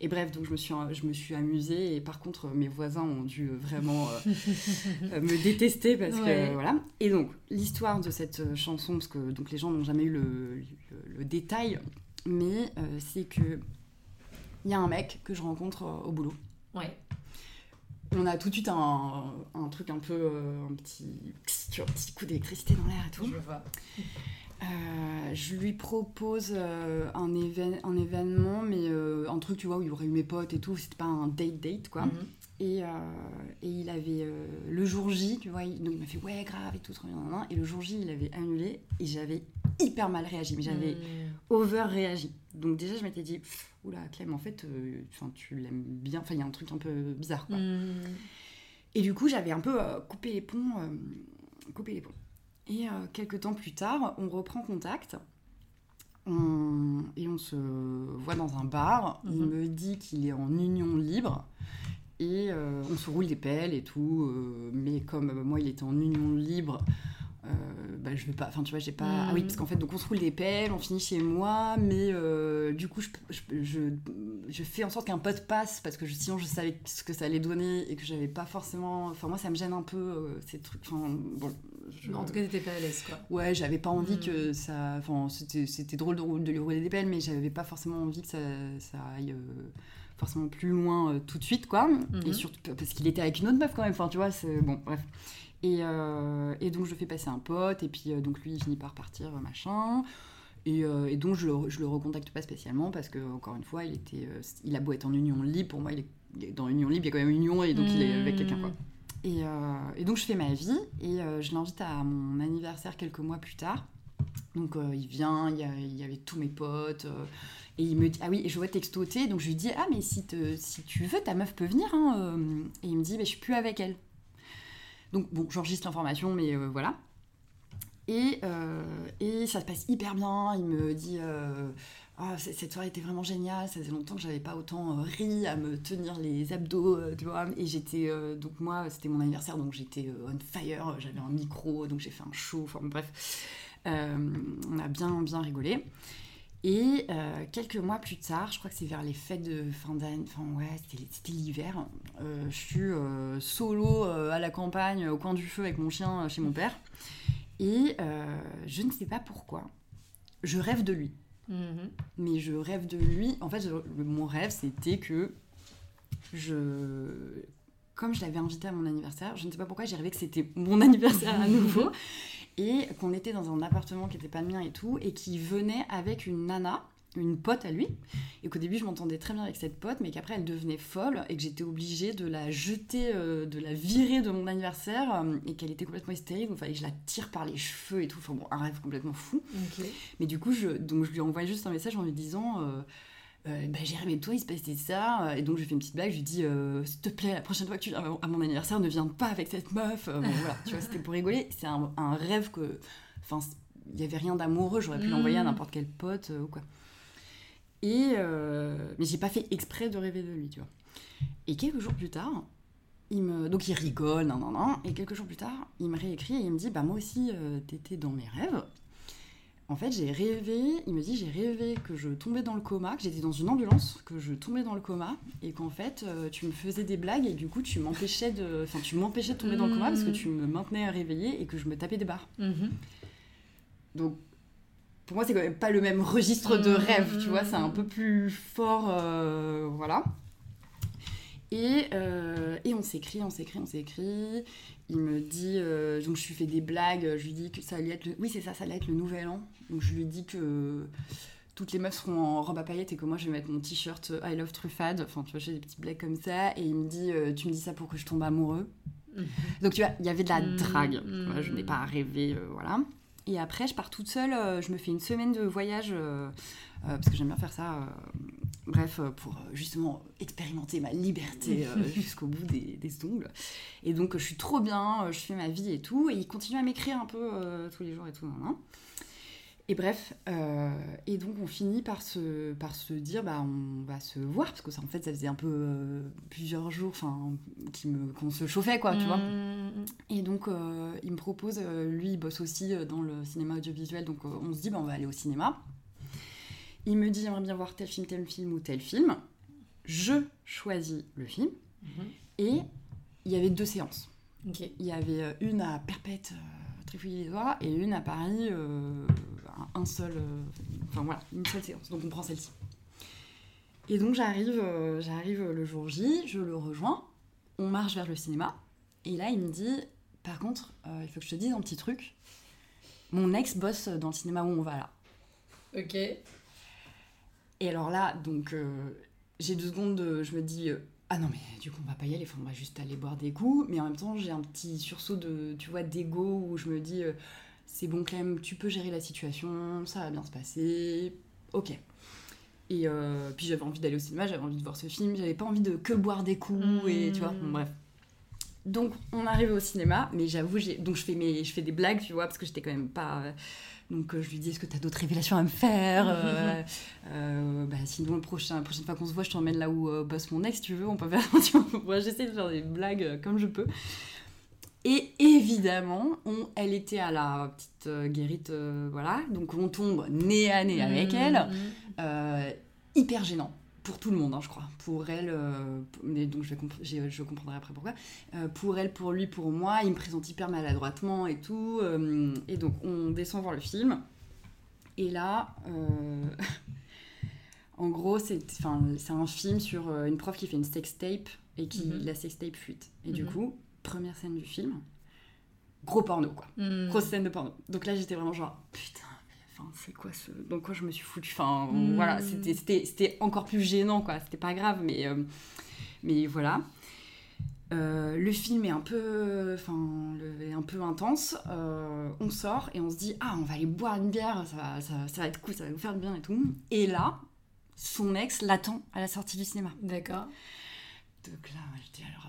Et bref, donc je me, suis, je me suis amusée. Et par contre, mes voisins ont dû euh, vraiment euh, euh, me détester parce Ouais. que voilà. Et donc, l'histoire de cette euh, chanson, parce que donc, les gens n'ont jamais eu le, le- le détail, mais euh, c'est que il y a un mec que je rencontre euh, au boulot. Ouais. On a tout de suite un, un truc un peu, euh, un petit, tu vois, un petit coup d'électricité dans l'air et tout. Je vois. Euh, je lui propose euh, un, évén- un événement, mais euh, un truc, tu vois, où il y aurait eu mes potes et tout. C'était pas un date date, quoi. Mhm. Et, et il avait le jour J, tu vois, il, donc il m'a fait ouais, grave et tout, trop bien. Et le jour J, il avait annulé et j'avais hyper mal réagi, mais j'avais Mhm. over réagi. Donc déjà, je m'étais dit, oula, Clem, en fait, euh, tu l'aimes bien. Enfin, il y a un truc un peu bizarre, quoi. Mhm. Et du coup, j'avais un peu euh, coupé les ponts. euh, coupé les ponts. Et quelques temps plus tard, on reprend contact. On- et on se voit dans un bar. Il Mhm. me dit qu'il est en union libre. Et on se roule des pelles et tout. mais comme moi, il était en union libre, euh, bah, je vais pas. Enfin, tu vois, j'ai pas. Ah oui, Mhm. parce qu'en fait, donc on se roule des pelles, on finit chez moi. Mais euh, du coup, je, je, je, je fais en sorte qu'un pote passe parce que sinon, je savais ce que ça allait donner et que j'avais pas forcément. Enfin, moi, ça me gêne un peu euh, ces trucs. Enfin, bon, En tout cas, t'étais pas à l'aise, quoi. Ouais, j'avais pas envie Mm. que ça. Enfin, c'était drôle de, lui rouler des pelles, mais j'avais pas forcément envie que ça, ça aille euh, forcément plus loin euh, tout de suite, quoi. Et surtout parce qu'il était avec une autre meuf quand même. Enfin, tu vois, c'est. Bon, bref. Et, euh, et donc, je fais passer un pote, et puis euh, donc lui, il finit par partir, euh, machin. Et, et donc, je le, je le recontacte pas spécialement parce que, encore une fois, il, était, il a beau être en union libre, pour moi, il est, il est dans union libre, il y a quand même union, et donc il est avec quelqu'un, quoi. Et, euh, et donc je fais ma vie et euh, je l'invite à mon anniversaire quelques mois plus tard. Donc euh, il vient, il y, a- il y avait tous mes potes et il me dit ah oui et je vois textoter donc je lui dis ah mais si, te- si tu veux ta meuf peut venir hein, et il me dit mais je suis plus avec elle. Donc bon j'enregistre l'information mais euh, voilà. Et, euh, et ça se passe hyper bien. Il me dit euh, Ah, cette soirée était vraiment géniale. Ça faisait longtemps que j'avais pas autant ri à me tenir les abdos, tu vois. Et j'étais donc moi c'était mon anniversaire donc j'étais on fire. J'avais un micro donc j'ai fait un show. Enfin bref, on a bien bien rigolé. Et euh, quelques mois plus tard, je crois que c'est vers les fêtes de fin d'année, enfin ouais, c'était l'hiver, euh, je suis euh, solo à la campagne, au coin du feu avec mon chien chez mon père. Et je ne sais pas pourquoi, je rêve de lui. Mhm. Mais je rêve de lui. En fait, je- mon rêve, c'était que je. Comme je l'avais invité à mon anniversaire, je ne sais pas pourquoi, j'ai rêvé que c'était mon anniversaire à nouveau. Et qu'on était dans un appartement qui n'était pas le mien et tout. Et qui venait avec une nana, une pote à lui. Et qu'au début, je m'entendais très bien avec cette pote, mais qu'après, elle devenait folle. Et que j'étais obligée de la jeter, euh, de la virer de mon anniversaire. euh, et qu'elle était complètement hystérique. Donc, il fallait que je la tire par les cheveux et tout. Enfin, bon, un rêve complètement fou. Mais du coup, je, donc je lui ai envoyé juste un message en lui disant euh, euh, bah, J'ai rêvé de toi, il se passait ça. Et donc, je lui fais une petite blague. Je lui dis euh, S'il te plaît, la prochaine fois que tu viens à mon anniversaire, ne viens pas avec cette meuf. Euh, bon, voilà, tu vois, c'était pour rigoler. C'est un, un rêve que. Enfin, il n'y avait rien d'amoureux. J'aurais pu Mm. l'envoyer à n'importe quel pote euh, ou quoi. Et. euh, mais j'ai pas fait exprès de rêver de lui, tu vois. Et quelques jours plus tard. Il me... Donc il rigole, nan, nan, nan, et quelques jours plus tard, il me réécrit et il me dit Bah, moi aussi, euh, t'étais dans mes rêves. En fait, j'ai rêvé, il me dit, j'ai rêvé que je tombais dans le coma, que j'étais dans une ambulance, que je tombais dans le coma, et qu'en fait, euh, tu me faisais des blagues, et du coup, tu m'empêchais de, enfin, tu m'empêchais de tomber dans le coma parce que tu me maintenais réveillée et que je me tapais des barres. Mhm. Donc, pour moi, c'est quand même pas le même registre de Mhm. rêve, tu vois, c'est un peu plus fort, euh, voilà. Et, euh, et on s'écrit, on s'écrit, on s'écrit. Il me dit, euh, donc je lui fais des blagues, je lui dis que ça allait être, le, oui c'est ça, ça allait être le nouvel an. Donc je lui dis que toutes les meufs seront en robe à paillettes et que moi je vais mettre mon t-shirt I love truffade. Enfin tu vois, j'ai des petites blagues comme ça. Et il me dit, euh, tu me dis ça pour que je tombe amoureux. Donc tu vois, il y avait de la Mm, drague. je n'ai pas rêvé, euh, voilà. Et après, je pars toute seule. euh, je me fais une semaine de voyage euh, euh, parce que j'aime bien faire ça. Bref, euh, pour euh, justement expérimenter ma liberté euh, jusqu'au bout des, des ongles. Et donc, je suis trop bien. je fais ma vie et tout. Et il continue à m'écrire un peu tous les jours et tout. nan, nan. Et bref, euh, et donc on finit par se, par se dire, bah on va se voir, parce que ça en fait ça faisait un peu euh, plusieurs jours, qu'on se chauffait quoi, tu vois. Mhm. Et donc, euh, il me propose, lui, il bosse aussi dans le cinéma audiovisuel, donc on se dit, bah, on va aller au cinéma. Il me dit, j'aimerais bien voir tel film, tel film ou tel film. Je choisis le film. Mhm. Et il y avait deux séances. Il y avait euh, une à Perpète, euh, trifouiller les doigts, et une à Paris, euh, un- seul. euh, Enfin voilà, une seule séance. Donc on prend celle-ci. Et donc j'arrive, j'arrive le jour J, je le rejoins, on marche vers le cinéma, et là il me dit, par contre, il faut que je te dise un petit truc. Mon ex bosse dans le cinéma où on va là. Ok. Et alors là, donc, euh, j'ai deux secondes, de- je me dis, euh, ah non, mais du coup, on va pas y aller, on va juste aller boire des coups. Mais en même temps, j'ai un petit sursaut de, tu vois, d'ego où je me dis, euh, c'est bon, Clem, tu peux gérer la situation, ça va bien se passer, ok. Et puis j'avais envie d'aller au cinéma, j'avais envie de voir ce film, j'avais pas envie de que boire des coups, et tu vois, bon, bref. Donc, on arrive au cinéma, mais j'avoue, donc je fais, mes, je fais des blagues, tu vois, parce que j'étais quand même pas. euh, Donc, euh, je lui dis Est-ce que tu as d'autres révélations à me faire Euh, euh, bah, Sinon, le prochain, la prochaine fois qu'on se voit, je t'emmène là où euh, bosse mon ex, si tu veux, on peut faire. vois, moi, J'essaie de faire des blagues comme je peux. Et évidemment, on, elle était à la petite guérite, voilà, donc on tombe nez à nez avec elle. Mhm. Euh, hyper gênant. Pour tout le monde, hein, je crois. Pour elle, euh, mais donc je, vais comp- je comprendrai après pourquoi. Euh, pour elle, pour lui, pour moi, il me présente hyper maladroitement et tout. euh, et donc on descend voir le film. Et là, en gros, c'est un film sur une prof qui fait une sextape et qui Mhm. la sextape fuite. Et du Mhm. coup, première scène du film, gros porno quoi. Mm. Grosse scène de porno. Donc là, j'étais vraiment genre, putain, enfin, c'est quoi ce. Donc, quoi, je me suis foutue. Enfin, Mm. voilà, c'était- encore plus gênant, quoi. C'était pas grave, mais, euh, mais voilà. Euh, le film est un peu, enfin, un peu intense. Euh, on sort et on se dit, ah, on va aller boire une bière, ça, va- ça, ça va être cool, ça va nous faire du bien et tout. Et là, son ex l'attend à la sortie du cinéma. D'accord. Donc là, je dis alors.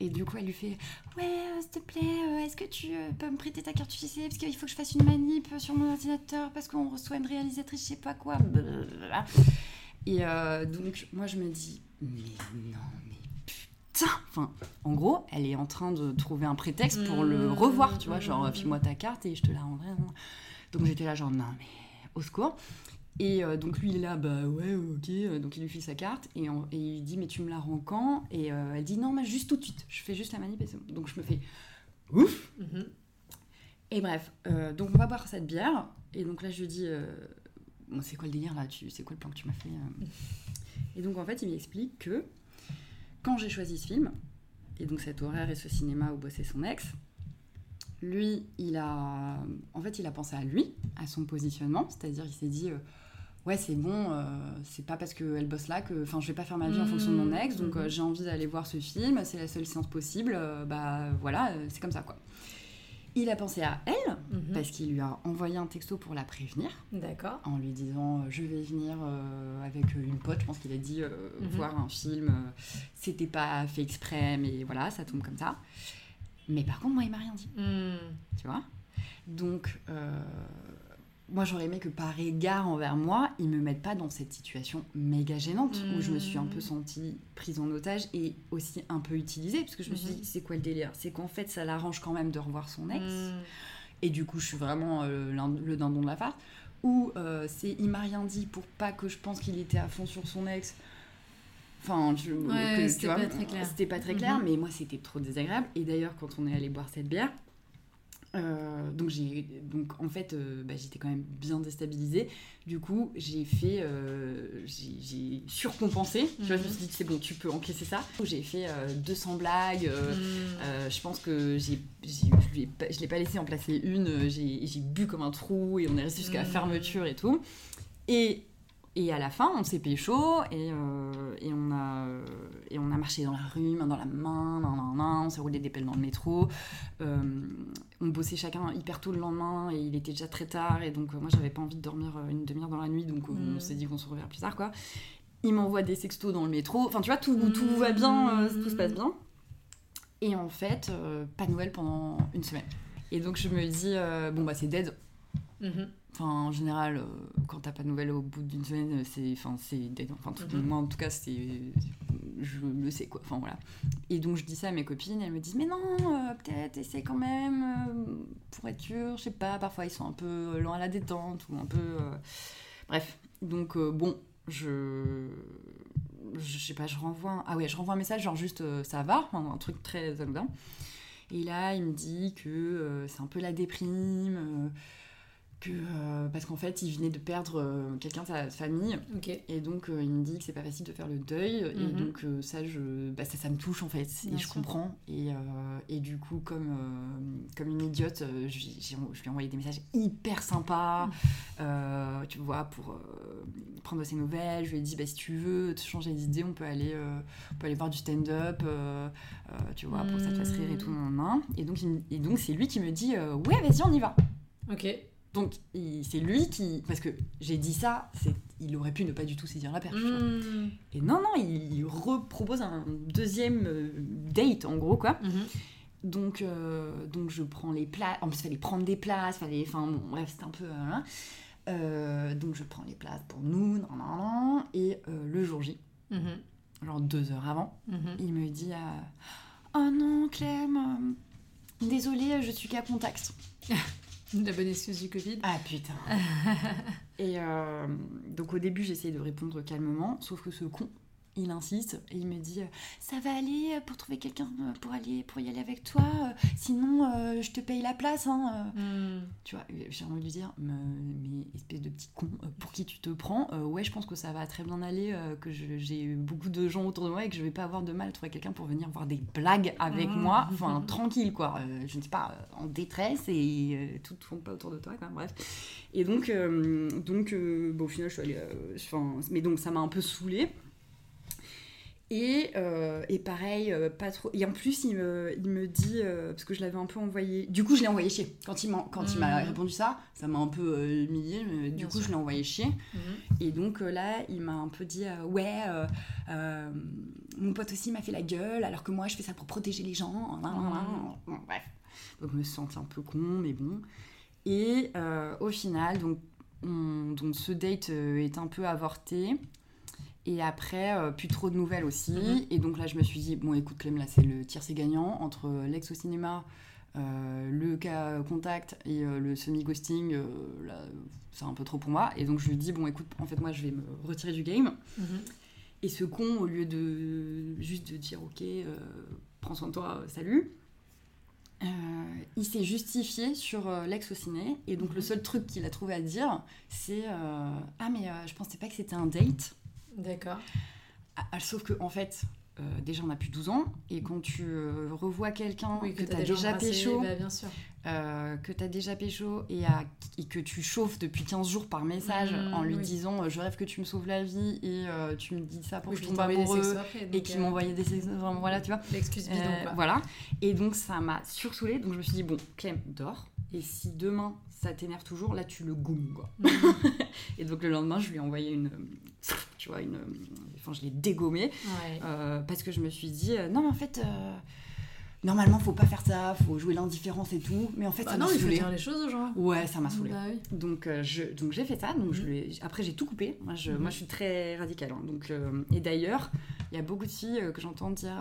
Et du coup, elle lui fait Ouais, euh, s'il te plaît, euh, est-ce que tu euh, peux me prêter ta carte UGC Parce qu'il faut que je fasse une manip sur mon ordinateur parce qu'on reçoit une réalisatrice, je sais pas quoi. Blablabla. Et donc, moi, je me dis Mais non, mais putain Enfin, en gros, elle est en train de trouver un prétexte pour le Mmh, revoir, tu vois, genre, mmh, file-moi ta carte et je te la rendrai. Donc, j'étais là, genre, non, mais au secours. Et euh, donc lui il est là, bah ouais, ok, Euh, donc il lui file sa carte et, en- et il lui dit mais tu me la rends quand? Et euh, elle dit non mais juste tout de suite, je fais juste la manip et c'est bon. Donc je me fais ouf Mhm. Et bref, euh, donc on va boire cette bière et donc là je lui dis, bon, c'est quoi le délire là? C'est quoi le plan que tu m'as fait Et donc en fait il m'explique que quand j'ai choisi ce film, et donc cet horaire et ce cinéma où bossait son ex, lui, il a, en fait, il a pensé à lui, à son positionnement, c'est-à-dire il s'est dit, ouais, c'est bon, euh, c'est pas parce qu'elle bosse là que, enfin, je vais pas faire ma vie en fonction de mon ex, donc Mhm. euh, j'ai envie d'aller voir ce film, c'est la seule séance possible, euh, bah voilà, c'est comme ça quoi. Il a pensé à elle Mhm. parce qu'il lui a envoyé un texto pour la prévenir D'accord. en lui disant je vais venir avec une pote, je pense qu'il a dit Mhm. voir un film, c'était pas fait exprès, mais voilà, ça tombe comme ça. Mais par contre, moi, il m'a rien dit, tu vois? Donc, moi, j'aurais aimé que par égard envers moi, ils me mettent pas dans cette situation méga gênante où je me suis un peu Mhm. sentie prise en otage et aussi un peu utilisée, parce que je me suis dit, c'est quoi le délire? C'est qu'en fait, ça l'arrange quand même de revoir son ex. Mm. Et du coup, je suis vraiment euh, le dindon de la farce. Ou euh, c'est il m'a rien dit pour pas que je pense qu'il était à fond sur son ex. Enfin, je, Ouais, c'était vois, pas très clair. C'était pas très clair, mais moi c'était trop désagréable. Et d'ailleurs, quand on est allé boire cette bière, euh, donc j'ai donc en fait euh, bah, j'étais quand même bien déstabilisée. Du coup, j'ai fait euh, j'ai surcompensé. Tu vois, je me suis dit c'est bon, tu peux encaisser ça. J'ai fait euh, 200 blagues. euh, Mm. euh, je pense que j'ai, j'ai- je l'ai pas laissé en placer une. J'ai, bu comme un trou et on est resté jusqu'à la Mm. fermeture et tout. Et, et à la fin, on s'est pécho et, euh, et, on a, et on a marché dans la rue, main dans la main, nan, nan, nan, on s'est roulé des pelles dans le métro. Euh, on bossait chacun hyper tôt le lendemain et il était déjà très tard. Et donc, euh, moi, j'avais pas envie de dormir euh, une demi-heure dans la nuit. Donc, euh, Mm. on s'est dit qu'on se reverra plus tard, quoi. Il m'envoie des sextos dans le métro. Enfin, tu vois, tout, tout va bien, euh, tout se passe bien. Et en fait, pas de nouvelles pendant une semaine. Et donc je me dis, bon bah c'est dead. Mhm. Enfin, en général, euh, quand t'as pas de nouvelles au bout d'une semaine, c'est, enfin, c'est. Enfin, tout, Mhm. moi en tout cas, c'est, je le sais quoi. Enfin voilà. Et donc je dis ça à mes copines, elles me disent, mais non, euh, peut-être essaie quand même euh, pour être sûr. Je sais pas, parfois ils sont un peu lents à la détente ou un peu. euh, Bref. Donc euh, bon, je je sais pas, je renvoie un... Ah ouais, je renvoie un message genre juste euh, ça va, un truc très anodin. Et là, il me dit que euh, c'est un peu la déprime, euh, que euh, parce qu'en fait, il venait de perdre euh, quelqu'un de sa famille. Et donc euh, il me dit que c'est pas facile de faire le deuil. Et Mhm. donc ça je bah, ça, ça me touche en fait. Et je comprends. Et, et du coup comme comme une idiote je, lui- j'ai- je lui ai envoyé des messages hyper sympas Mhm. tu vois pour prendre ses nouvelles. Je lui ai dit bah, si tu veux te changer d'idée on peut aller on peut aller voir du stand-up tu vois pour que ça te fasse rire et tout nan, nan, nan. et donc il et donc c'est lui qui me dit ouais vas-y on y va Ok. Donc c'est lui qui parce que j'ai dit ça il aurait pu ne pas du tout saisir la perche tu vois. Mm. Et non, non, il, il repropose un deuxième euh, date, en gros, quoi. Mhm. Donc, euh, donc je prends les places. En plus, il fallait prendre des places, fallait... Enfin, bon, bref, c'était un peu... euh, hein. Euh, donc, je prends les places pour nous, nan, nan, nan. et euh, le jour J, Mhm. genre deux heures avant, Mhm. il me dit euh, Oh non, Clem, désolée, je suis qu'à contact. La bonne excuse du Covid. Ah putain. et euh, donc au début, j'essaye de répondre calmement, sauf que ce con, il insiste et il me dit euh, ça va aller euh, pour trouver quelqu'un euh, pour aller pour y aller avec toi sinon je te paye la place hein, Hmm. tu vois j'ai envie de lui dire mais, mais espèce de petit con pour qui tu te prends ouais je pense que ça va très bien aller que j'ai beaucoup de gens autour de moi et que je vais pas avoir de mal à trouver quelqu'un pour venir voir des blagues avec Mhm. moi. Enfin tranquille quoi. Je ne sais pas en détresse et tout ne tourne pas autour de toi quoi, bref. Et donc donc bon au final je suis allée enfin mais donc ça m'a un peu saoulée et, euh, et pareil, euh, pas trop. Et en plus, il me, il me dit, euh, parce que je l'avais un peu envoyé. Du coup, je l'ai envoyé chier. Quand il m'a, quand il m'a Mhm. répondu ça, ça m'a un peu humilié. mais Du Bien coup, sûr. je l'ai envoyé chier. Mhm. Et donc là, il m'a un peu dit Ouais, mon pote aussi m'a fait la gueule, alors que moi, je fais ça pour protéger les gens. Bon, bref. Donc, je me sens un peu con, mais bon. Et au final, donc, on- donc ce date est un peu avorté. Et après, euh, plus trop de nouvelles aussi. Mhm. Et donc là, je me suis dit, bon, écoute, Clem, là, c'est le tir, c'est gagnant. Entre euh, l'ex au cinéma, euh, le cas contact et euh, le semi-ghosting, là, c'est un peu trop pour moi. Et donc, je lui dis, bon, écoute, en fait, moi, je vais me retirer du game. Mhm. Et ce con, au lieu de juste de dire, ok, prends soin de toi, salut. il s'est justifié sur l'ex au ciné et donc Mhm. le seul truc qu'il a trouvé à dire c'est ah mais je pensais pas que c'était un date D'accord. ah, ah, sauf que en fait, euh, déjà on a plus 12 ans, et quand tu euh, revois quelqu'un Oui, que, t'as tu as déjà pécho, bah, bien sûr. euh, que tu déjà pécho et, à- et que tu chauffes depuis 15 jours par message Mm, en lui oui. disant euh, je rêve que tu me sauves la vie et euh, tu me dis ça pour que je tombe amoureux et qui euh, m'envoyait des enfin, voilà tu vois. L'excuse bidon, Euh, quoi. voilà. Et donc ça m'a sursoulée. Donc je me suis dit, bon, Clem, dors. Et si demain ça t'énerve toujours, là tu le gommes, quoi. Et donc le lendemain, je lui ai envoyé une. Tu vois, une. Enfin, je l'ai dégommé. Ouais. euh, parce que je me suis dit, euh, non, mais en fait. euh, Normalement, faut pas faire ça, faut jouer l'indifférence et tout. Mais en fait, Bah ça m'a il faut saoulée. dire les choses aux gens. Ouais, ça m'a saoulée. Bah oui. Donc, euh, je, donc j'ai fait ça. Donc je Mhm. Après, j'ai tout coupé. Moi, je, Mhm. moi, je suis très radicale. hein. Donc, euh, et d'ailleurs, il y a beaucoup de filles euh, que j'entends dire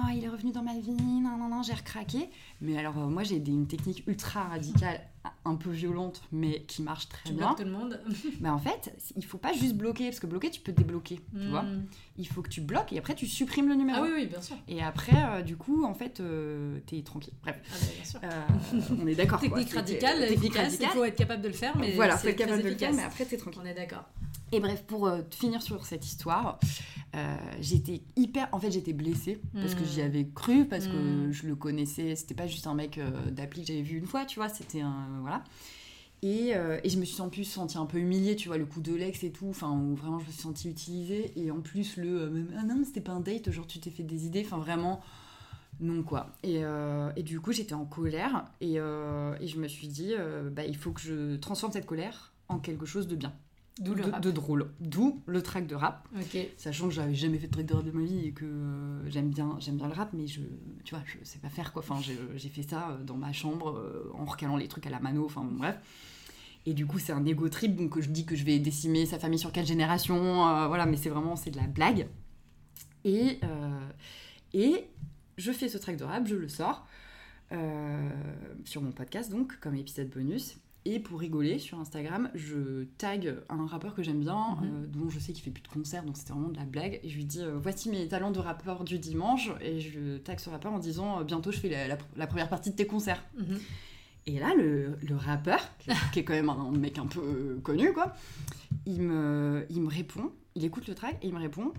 Ah, il est revenu dans ma vie, non, non, non, j'ai recraqué. Mais alors, euh, moi, j'ai des- une technique ultra radicale, un peu violente, mais qui marche très Tu bien. tout le monde. Mais en fait, il faut pas juste bloquer, parce que bloquer, tu peux débloquer. Tu vois Mm. Il faut que tu bloques et après, tu supprimes le numéro. Ah oui, oui, bien sûr. Et après, euh, du coup, en fait, euh, t'es tranquille. Bref. Ah bah, bien sûr. On est d'accord. Technique radicale, Technique efficace, il radicale. faut être capable de le faire, mais voilà, c'est faut être capable de le faire, mais après, t'es tranquille. On est d'accord. Et bref, pour euh, finir sur cette histoire, euh, j'étais hyper. En fait, j'étais blessée parce que Mm. j'y avais cru, parce que Mm. je le connaissais. C'était pas juste un mec euh, d'appli que j'avais vu une fois, tu vois. C'était un. Voilà. Et, euh, et je me suis en plus sentie un peu humiliée, tu vois, le coup de l'ex et tout. Enfin, où vraiment, je me suis sentie utilisée. Et en plus, le. euh, ah non, mais c'était pas un date, genre, tu t'es fait des idées. Enfin, vraiment. Non, quoi. Et, euh, et du coup, j'étais en colère. Et, euh, et je me suis dit, euh, bah, il faut que je transforme cette colère en quelque chose de bien D'où le de, drôle. D'où le track de rap. Ok. Sachant que j'avais jamais fait de track de rap de ma vie et que euh, j'aime bien, j'aime bien le rap, mais je, tu vois, je sais pas faire quoi. Enfin, j'ai fait ça euh, dans ma chambre euh, en recalant les trucs à la mano. Enfin, bon, bref. Et du coup, c'est un ego trip, donc je dis que je vais décimer sa famille sur quelle génération, euh, voilà, mais c'est vraiment, c'est de la blague. Et, et je fais ce track de rap, je le sors sur mon podcast, donc, comme épisode bonus. Et pour rigoler, sur Instagram, je tag un rappeur que j'aime bien, Mhm. euh, dont je sais qu'il fait plus de concerts, donc c'était vraiment de la blague. Et je lui dis euh, Voici mes talents de rappeur du dimanche. Et je tag ce rappeur en disant euh, Bientôt, je fais la, la- la première partie de tes concerts. Mhm. Et là, le, le rappeur, qui, est quand même un mec un peu connu, quoi, il me, il me répond, il écoute le track et il me répond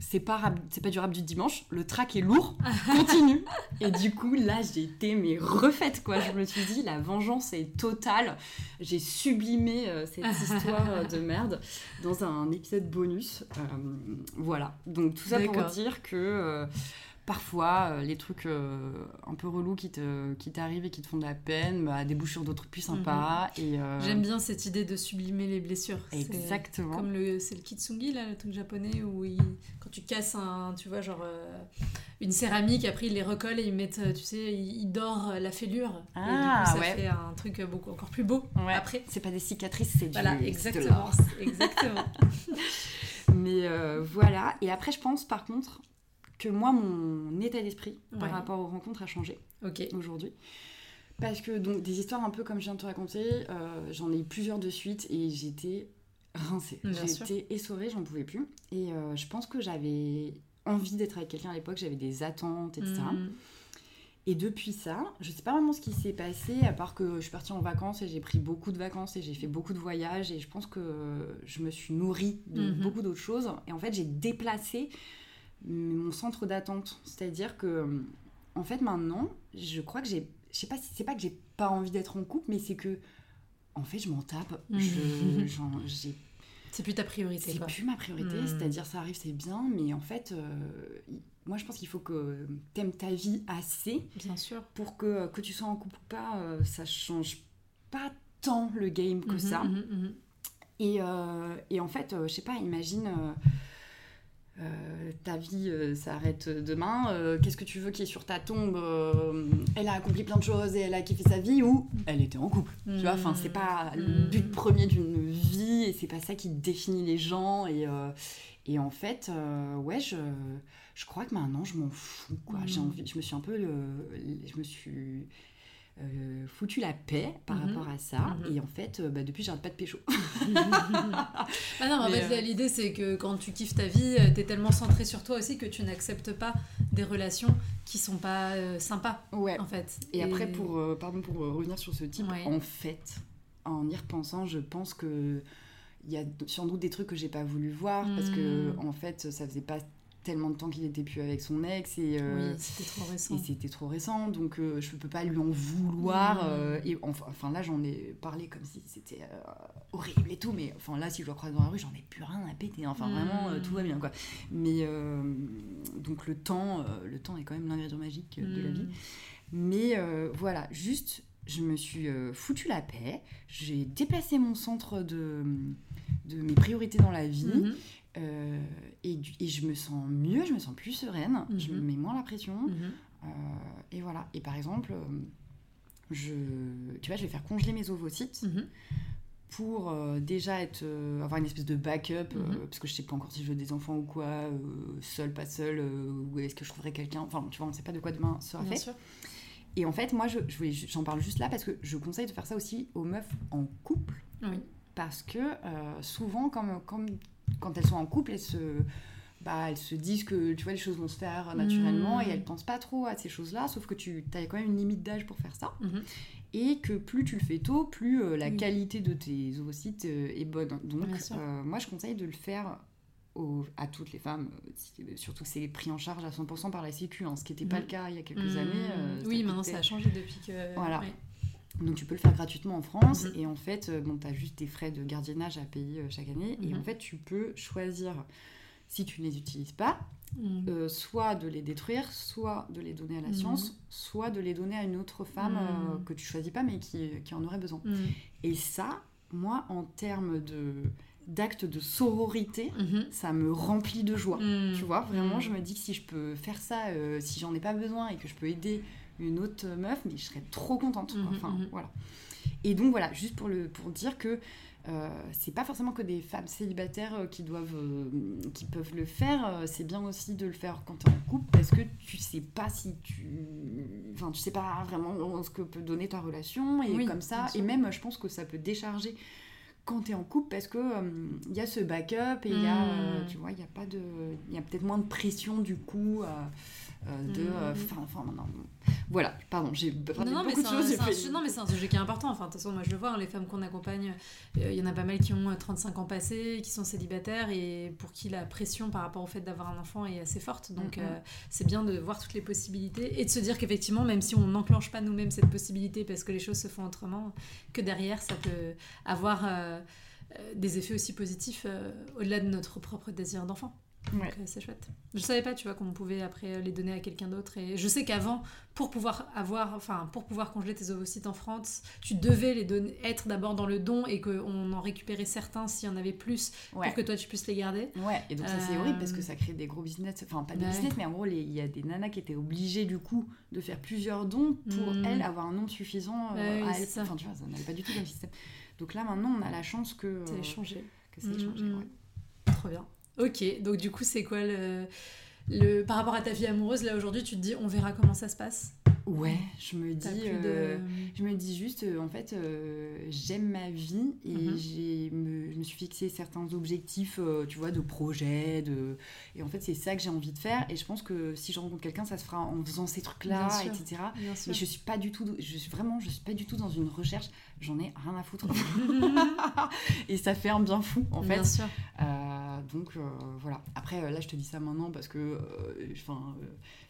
c'est pas, rap- c'est pas du rap du dimanche, le track est lourd, continue. et du coup, là, j'ai été mais refaite, quoi. Je me suis dit, la vengeance est totale. J'ai sublimé euh, cette histoire euh, de merde dans un épisode bonus. Euh, voilà. Donc, tout ça pour dire que. Parfois, euh, les trucs euh, un peu relous qui te- qui t'arrivent et qui te font de la peine bah, débouchent sur d'autres plus sympas. et, euh, J'aime bien cette idée de sublimer les blessures. Exactement. Comme le, c'est le kitsungi, là, le truc japonais, où il- quand tu casses un, tu vois, genre une céramique, après ils les recollent et ils mettent, tu sais, ils, ils dorent la fêlure. et du Ah, coup, ça ouais. fait un truc beaucoup encore plus beau Ouais. après. C'est pas des cicatrices, c'est du Voilà, de exactement. exactement. Mais voilà. Et après, je pense par contre que moi, mon état d'esprit par rapport aux rencontres a changé aujourd'hui. Parce que donc des histoires un peu comme je viens de te raconter, euh, j'en ai eu plusieurs de suite et j'étais rincée. J'étais essorée, j'en pouvais plus. Et euh, je pense que j'avais envie d'être avec quelqu'un à l'époque, j'avais des attentes, etc. Mm. Et depuis ça, je sais pas vraiment ce qui s'est passé, à part que je suis partie en vacances et j'ai pris beaucoup de vacances et j'ai fait beaucoup de voyages et je pense que je me suis nourrie de mm-hmm. beaucoup d'autres choses. Et en fait, j'ai déplacé mon centre d'attente. C'est-à-dire que, en fait, maintenant, je crois que j'ai. Je sais pas si c'est pas que j'ai pas envie d'être en couple, mais c'est que, en fait, je m'en tape. j'ai c'est plus ta priorité. C'est plus ma priorité, hmm. c'est-à-dire ça arrive, c'est bien, mais en fait, euh, moi je pense qu'il faut que tu aimes ta vie assez. Bien sûr. Pour que, que tu sois en couple ou pas, euh, ça change pas tant le game que mhm, ça. Mhm, mhm. Et, euh, et, en fait, je sais pas, imagine euh, ta vie euh, s'arrête demain, euh, qu'est-ce que tu veux qui est sur ta tombe Elle a accompli plein de choses et elle a kiffé sa vie ou elle était en couple. Tu vois, enfin, c'est pas le mm. but premier d'une vie et c'est pas ça qui définit les gens. Et, et en fait, ouais, je, je crois que maintenant je m'en fous. Quoi. J'ai mm. envie, je me suis un peu. je me suis euh, foutu la paix par mhm. rapport à ça. Mhm. Et en fait, euh, bah, depuis, j'arrête pas de pécho. ah non, en fait, euh, l'idée, c'est que quand tu kiffes ta vie, t'es tellement centré sur toi aussi que tu n'acceptes pas des relations qui sont pas sympas. Ouais. En fait. Et, après, pour, pardon, pour revenir sur ce type, en fait, en y repensant, je pense que il y a sans doute des trucs que j'ai pas voulu voir parce que hmm. en fait ça faisait pas tellement de temps qu'il n'était plus avec son ex et euh, c'était trop récent. Et c'était trop récent, donc euh, je peux pas lui en vouloir. Mmh. Euh, et enfin, là, j'en ai parlé comme si c'était horrible et tout, mais enfin là, si je le croise dans la rue, j'en ai plus rien à péter. Enfin, vraiment, tout va bien quoi. Mais donc le temps, le temps est quand même l'ingrédient magique de la vie. Mmh. Mais voilà, juste, je me suis foutu la paix. J'ai déplacé mon centre de de mes priorités dans la vie. Euh, et, et, je me sens mieux, je me sens plus sereine, je me mhm. mets moins la pression. Mhm. Euh, et voilà. Et par exemple, euh, je, tu vois, je vais faire congeler mes ovocytes mhm. pour déjà être, avoir une espèce de backup, parce que je sais pas encore si je veux des enfants ou quoi, seul, pas seul, ou est-ce que je trouverai quelqu'un. Enfin, tu vois, on sait pas de quoi demain sera Bien fait. Sûr. Et en fait, moi, je, j'en parle juste là parce que je conseille de faire ça aussi aux meufs en couple. Oui. Parce que souvent, comme, comme quand elles sont en couple, elles se, bah, elles se disent que tu vois, les choses vont se faire naturellement et mmh. elles pensent pas trop à ces choses-là, sauf que tu as quand même une limite d'âge pour faire ça. Mmh. Et que plus tu le fais tôt, plus euh, la qualité de tes ovocytes euh, est bonne. Donc, euh, moi, je conseille de le faire à toutes les femmes, surtout que c'est pris en charge à 100% par la Sécu, hein, ce qui n'était pas mmh. le cas il y a quelques années. oui, maintenant ça a changé depuis que. Voilà. Donc tu peux le faire gratuitement en France mhm. et en fait, euh, bon, tu as juste des frais de gardiennage à payer euh, chaque année et en mhm. fait tu peux choisir, si tu ne les utilises pas, mhm. euh, soit de les détruire, soit de les donner à la science, soit de les donner à une autre femme que tu choisis pas mais qui, qui en aurait besoin. Et ça, moi, en termes de d'actes de sororité, ça me remplit de joie. Tu vois, vraiment, je me dis que si je peux faire ça, si j'en ai pas besoin et que je peux aider une autre meuf, mais je serais trop contente. Mhm, enfin, mhm. voilà. Et donc voilà, juste pour, le, pour dire que euh, c'est pas forcément que des femmes célibataires euh, qui doivent euh, qui peuvent le faire c'est bien aussi de le faire quand tu es en couple parce que tu sais pas si tu enfin tu sais pas vraiment ce que peut donner ta relation et comme ça et même je pense que ça peut décharger quand tu es en couple parce que il y a ce backup et il y a tu vois il y a pas de il y a peut-être moins de pression du coup euh, de euh, mm. enfin non, voilà pardon j'ai non, non, beaucoup de choses non mais c'est un sujet qui est important. Enfin de toute façon moi je le vois hein, les femmes qu'on accompagne euh, il y en a pas mal qui ont 35 ans passés qui sont célibataires et pour qui la pression par rapport au fait d'avoir un enfant est assez forte. Donc mm, c'est bien de voir toutes les possibilités et de se dire qu'effectivement même si on n'enclenche pas nous-mêmes cette possibilité parce que les choses se font autrement que derrière ça peut avoir des effets aussi positifs au-delà de notre propre désir d'enfant Ouais. Euh, c'est chouette. Je savais pas, tu vois, qu'on pouvait après les donner à quelqu'un d'autre. Et je sais qu'avant, pour pouvoir avoir, enfin, pour pouvoir congeler tes ovocytes en France, tu devais les donner, être d'abord dans le don et qu'on en récupérait certains s'il y en avait plus pour que toi tu puisses les garder. Ouais. Et donc ça c'est horrible parce que euh, ça crée des gros business. Enfin pas des business, mais en gros il y a des nanas qui étaient obligées du coup de faire plusieurs dons pour hmm. elles avoir un nombre suffisant euh, à elles. Enfin tu vois, ça n'allait pas du tout le système. Donc là maintenant on a la chance que. c'est changé. Que c'est changé. Hmm, hmm. Trop bien. Ok, donc du coup, c'est quoi le, le. Par rapport à ta vie amoureuse, là aujourd'hui, tu te dis, on verra comment ça se passe? Ouais, je me dis, euh, je me dis juste, euh, en fait, euh, j'aime ma vie et j'ai me, je me suis fixé certains objectifs, tu vois, de projet, de et en fait c'est ça que j'ai envie de faire et je pense que si je rencontre quelqu'un, ça se fera en faisant ces trucs-là, etc. Et je suis pas du tout, je suis vraiment, je suis pas du tout dans une recherche, j'en ai rien à foutre et ça fait un bien fou en fait. Bien sûr. donc voilà. Après là, je te dis ça maintenant parce que, enfin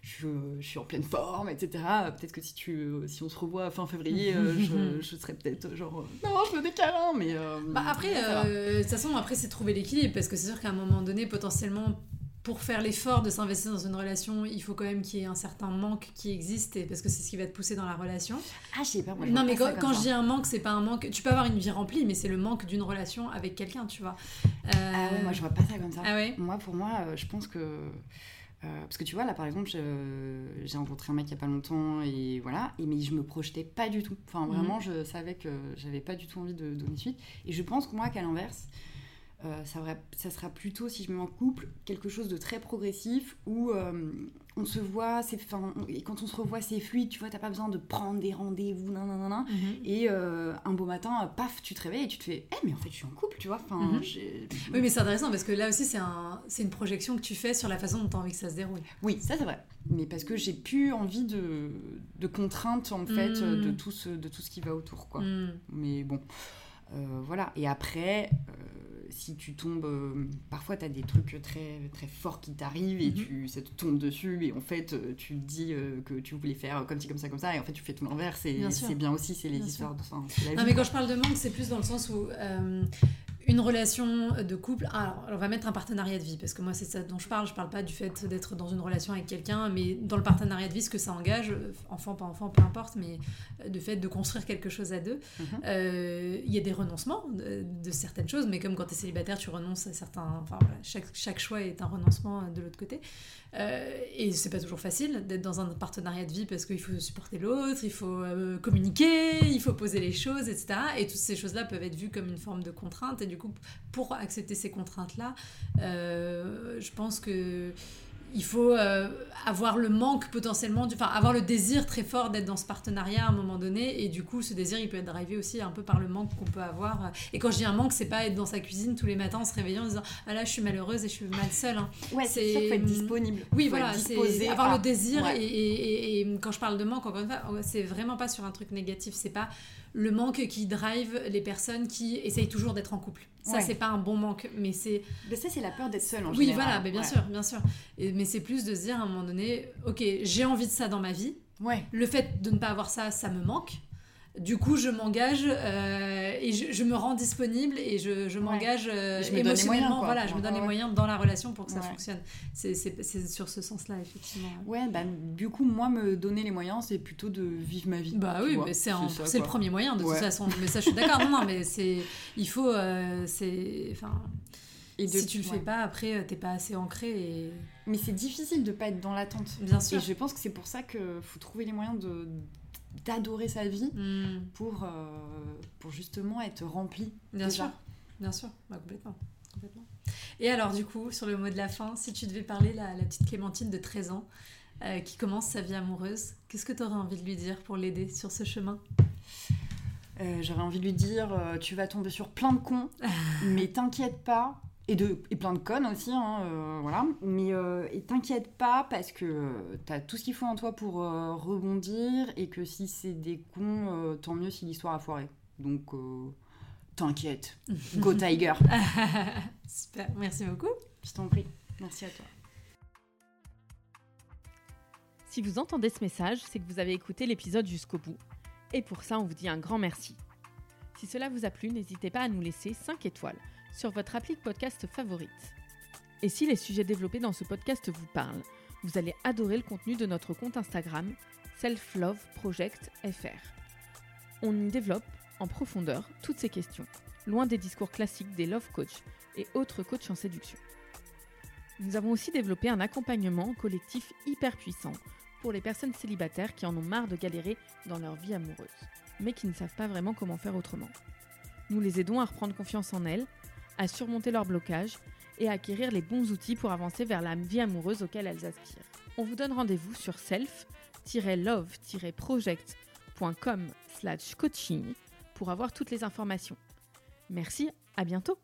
je, suis en pleine forme, etc. Peut-être que si, tu, si on se revoit fin février, euh, je, je, serais peut-être genre euh, non, je veux des câlins, mais. Euh, bah après, de toute façon, après, c'est trouver l'équilibre parce que c'est sûr qu'à un moment donné, potentiellement, pour faire l'effort de s'investir dans une relation, il faut quand même qu'il y ait un certain manque qui existe et parce que c'est ce qui va te pousser dans la relation. Ah, je sais pas, moi, Non, mais quand, quand je dis un manque, c'est pas un manque. Tu peux avoir une vie remplie, mais c'est le manque d'une relation avec quelqu'un, tu vois. Ah ouais, moi je vois pas ça comme ça. Ah ouais Moi, pour moi, je pense que. Euh, parce que tu vois, là par exemple, j'ai rencontré un mec il y a pas longtemps et voilà, et, mais je me projetais pas du tout. Enfin, vraiment, je savais que j'avais pas du tout envie de donner suite. Et je pense que moi, qu'à l'inverse, euh, ça, ça, sera plutôt, si je me mets en couple, quelque chose de très progressif où euh, on se voit, c'est, et quand on se revoit, c'est fluide, tu vois, t'as pas besoin de prendre des rendez-vous, nan, nan, nan, mhm. Et euh, un beau matin, paf, tu te réveilles et tu te fais, eh, mais en fait, je suis en couple, tu vois. Enfin, mhm. Oui, mais c'est intéressant parce que là aussi, c'est, un, une projection que tu fais sur la façon dont tu as envie que ça se déroule. Oui, ça c'est vrai. Mais parce que j'ai plus envie de, de contraintes, en fait, mhm. de, tout ce, de tout ce qui va autour, quoi. Mais bon, voilà. Et après si tu tombes, euh, parfois tu as des trucs très, très forts qui t'arrivent et mhm. tu, ça te tombe dessus et en fait euh, tu te dis euh, que tu voulais faire comme ci, comme ça, comme ça et en fait tu fais tout l'inverse et c'est bien aussi, c'est les histoires de ça. Non mais quand je parle de manque, c'est plus dans le sens où une relation de couple, alors on va mettre un partenariat de vie, parce que moi c'est ça dont je parle, je parle pas du fait d'être dans une relation avec quelqu'un, mais dans le partenariat de vie, ce que ça engage, enfant, pas enfant, peu importe, mais de fait de construire quelque chose à deux. Mhm. Euh, il y a des renoncements de, certaines choses, mais comme quand tu es célibataire, tu renonces à certains... Enfin voilà, chaque, chaque choix est un renoncement de l'autre côté. Euh, et c'est pas toujours facile d'être dans un partenariat de vie parce qu'il faut supporter l'autre, il faut euh, communiquer, il faut poser les choses, etc. Et toutes ces choses-là peuvent être vues comme une forme de contrainte. Et du coup, pour accepter ces contraintes-là, euh, je pense que il faut euh, avoir le manque potentiellement, enfin avoir le désir très fort d'être dans ce partenariat à un moment donné, et du coup ce désir il peut être drivé aussi un peu par le manque qu'on peut avoir. Et quand je dis un manque, c'est pas être dans sa cuisine tous les matins en se réveillant en disant ah là je suis malheureuse et je suis mal seule. Hein. Ouais, c'est sûr faut être disponible. Oui, voilà, c'est avoir le désir. Et, et, et, quand je parle de manque, encore une fois, c'est vraiment pas sur un truc négatif, c'est pas le manque qui drive les personnes qui essayent toujours d'être en couple. Ça, c'est pas un bon manque, mais c'est. Mais ça, c'est la peur d'être seule en oui, voilà, mais bien sûr, bien sûr. mais c'est plus de se dire à un moment donné, ok, j'ai envie de ça dans ma vie. Ouais. Le fait de ne pas avoir ça, ça me manque. Du coup, je m'engage euh, et je, me rends disponible et je, je m'engage euh, émotionnellement. voilà, je me donne les moyens dans la relation pour que ça fonctionne. C'est sur ce sens-là, effectivement. Ouais, bah, du coup, moi, me donner les moyens, c'est plutôt de vivre ma vie. Bah oui, mais c'est le premier moyen, de toute façon. Mais ça, je suis d'accord. non, non, mais c'est. Il faut. Euh, c'est. Enfin. Et si tu le fais pas, après, t'es pas assez ancré. Et... Mais c'est difficile de pas être dans l'attente. Bien sûr. Et je pense que c'est pour ça qu'il faut trouver les moyens de d'adorer sa vie hmm. pour, euh, pour justement être rempli. Bien sûr, bien sûr, bah, complètement, complètement. Et alors du coup, sur le mot de la fin, si tu devais parler la, la petite Clémentine de 13 ans euh, qui commence sa vie amoureuse, qu'est-ce que tu aurais envie de lui dire pour l'aider sur ce chemin? Euh, J'aurais envie de lui dire, tu vas tomber sur plein de cons, mais t'inquiète pas, et, de, et plein de connes aussi, hein, euh, voilà. Mais euh, t'inquiète pas parce que euh, t'as tout ce qu'il faut en toi pour rebondir et que si c'est des cons, tant mieux si l'histoire a foiré. Donc t'inquiète, go Tiger. Super, merci beaucoup. Je t'en prie, merci à toi. Si vous entendez ce message, c'est que vous avez écouté l'épisode jusqu'au bout. Et pour ça, on vous dit un grand merci. Si cela vous a plu, n'hésitez pas à nous laisser 5 étoiles sur votre appli podcast favorite. Et si les sujets développés dans ce podcast vous parlent, vous allez adorer le contenu de notre compte Instagram Self Love Project FR. On y développe en profondeur toutes ces questions, loin des discours classiques des love coach et autres coachs en séduction. Nous avons aussi développé un accompagnement collectif hyper puissant pour les personnes célibataires qui en ont marre de galérer dans leur vie amoureuse, mais qui ne savent pas vraiment comment faire autrement. Nous les aidons à reprendre confiance en elles à surmonter leurs blocages et à acquérir les bons outils pour avancer vers la vie amoureuse auquel elles aspirent. On vous donne rendez-vous sur self-love-project.com/coaching pour avoir toutes les informations. Merci, à bientôt.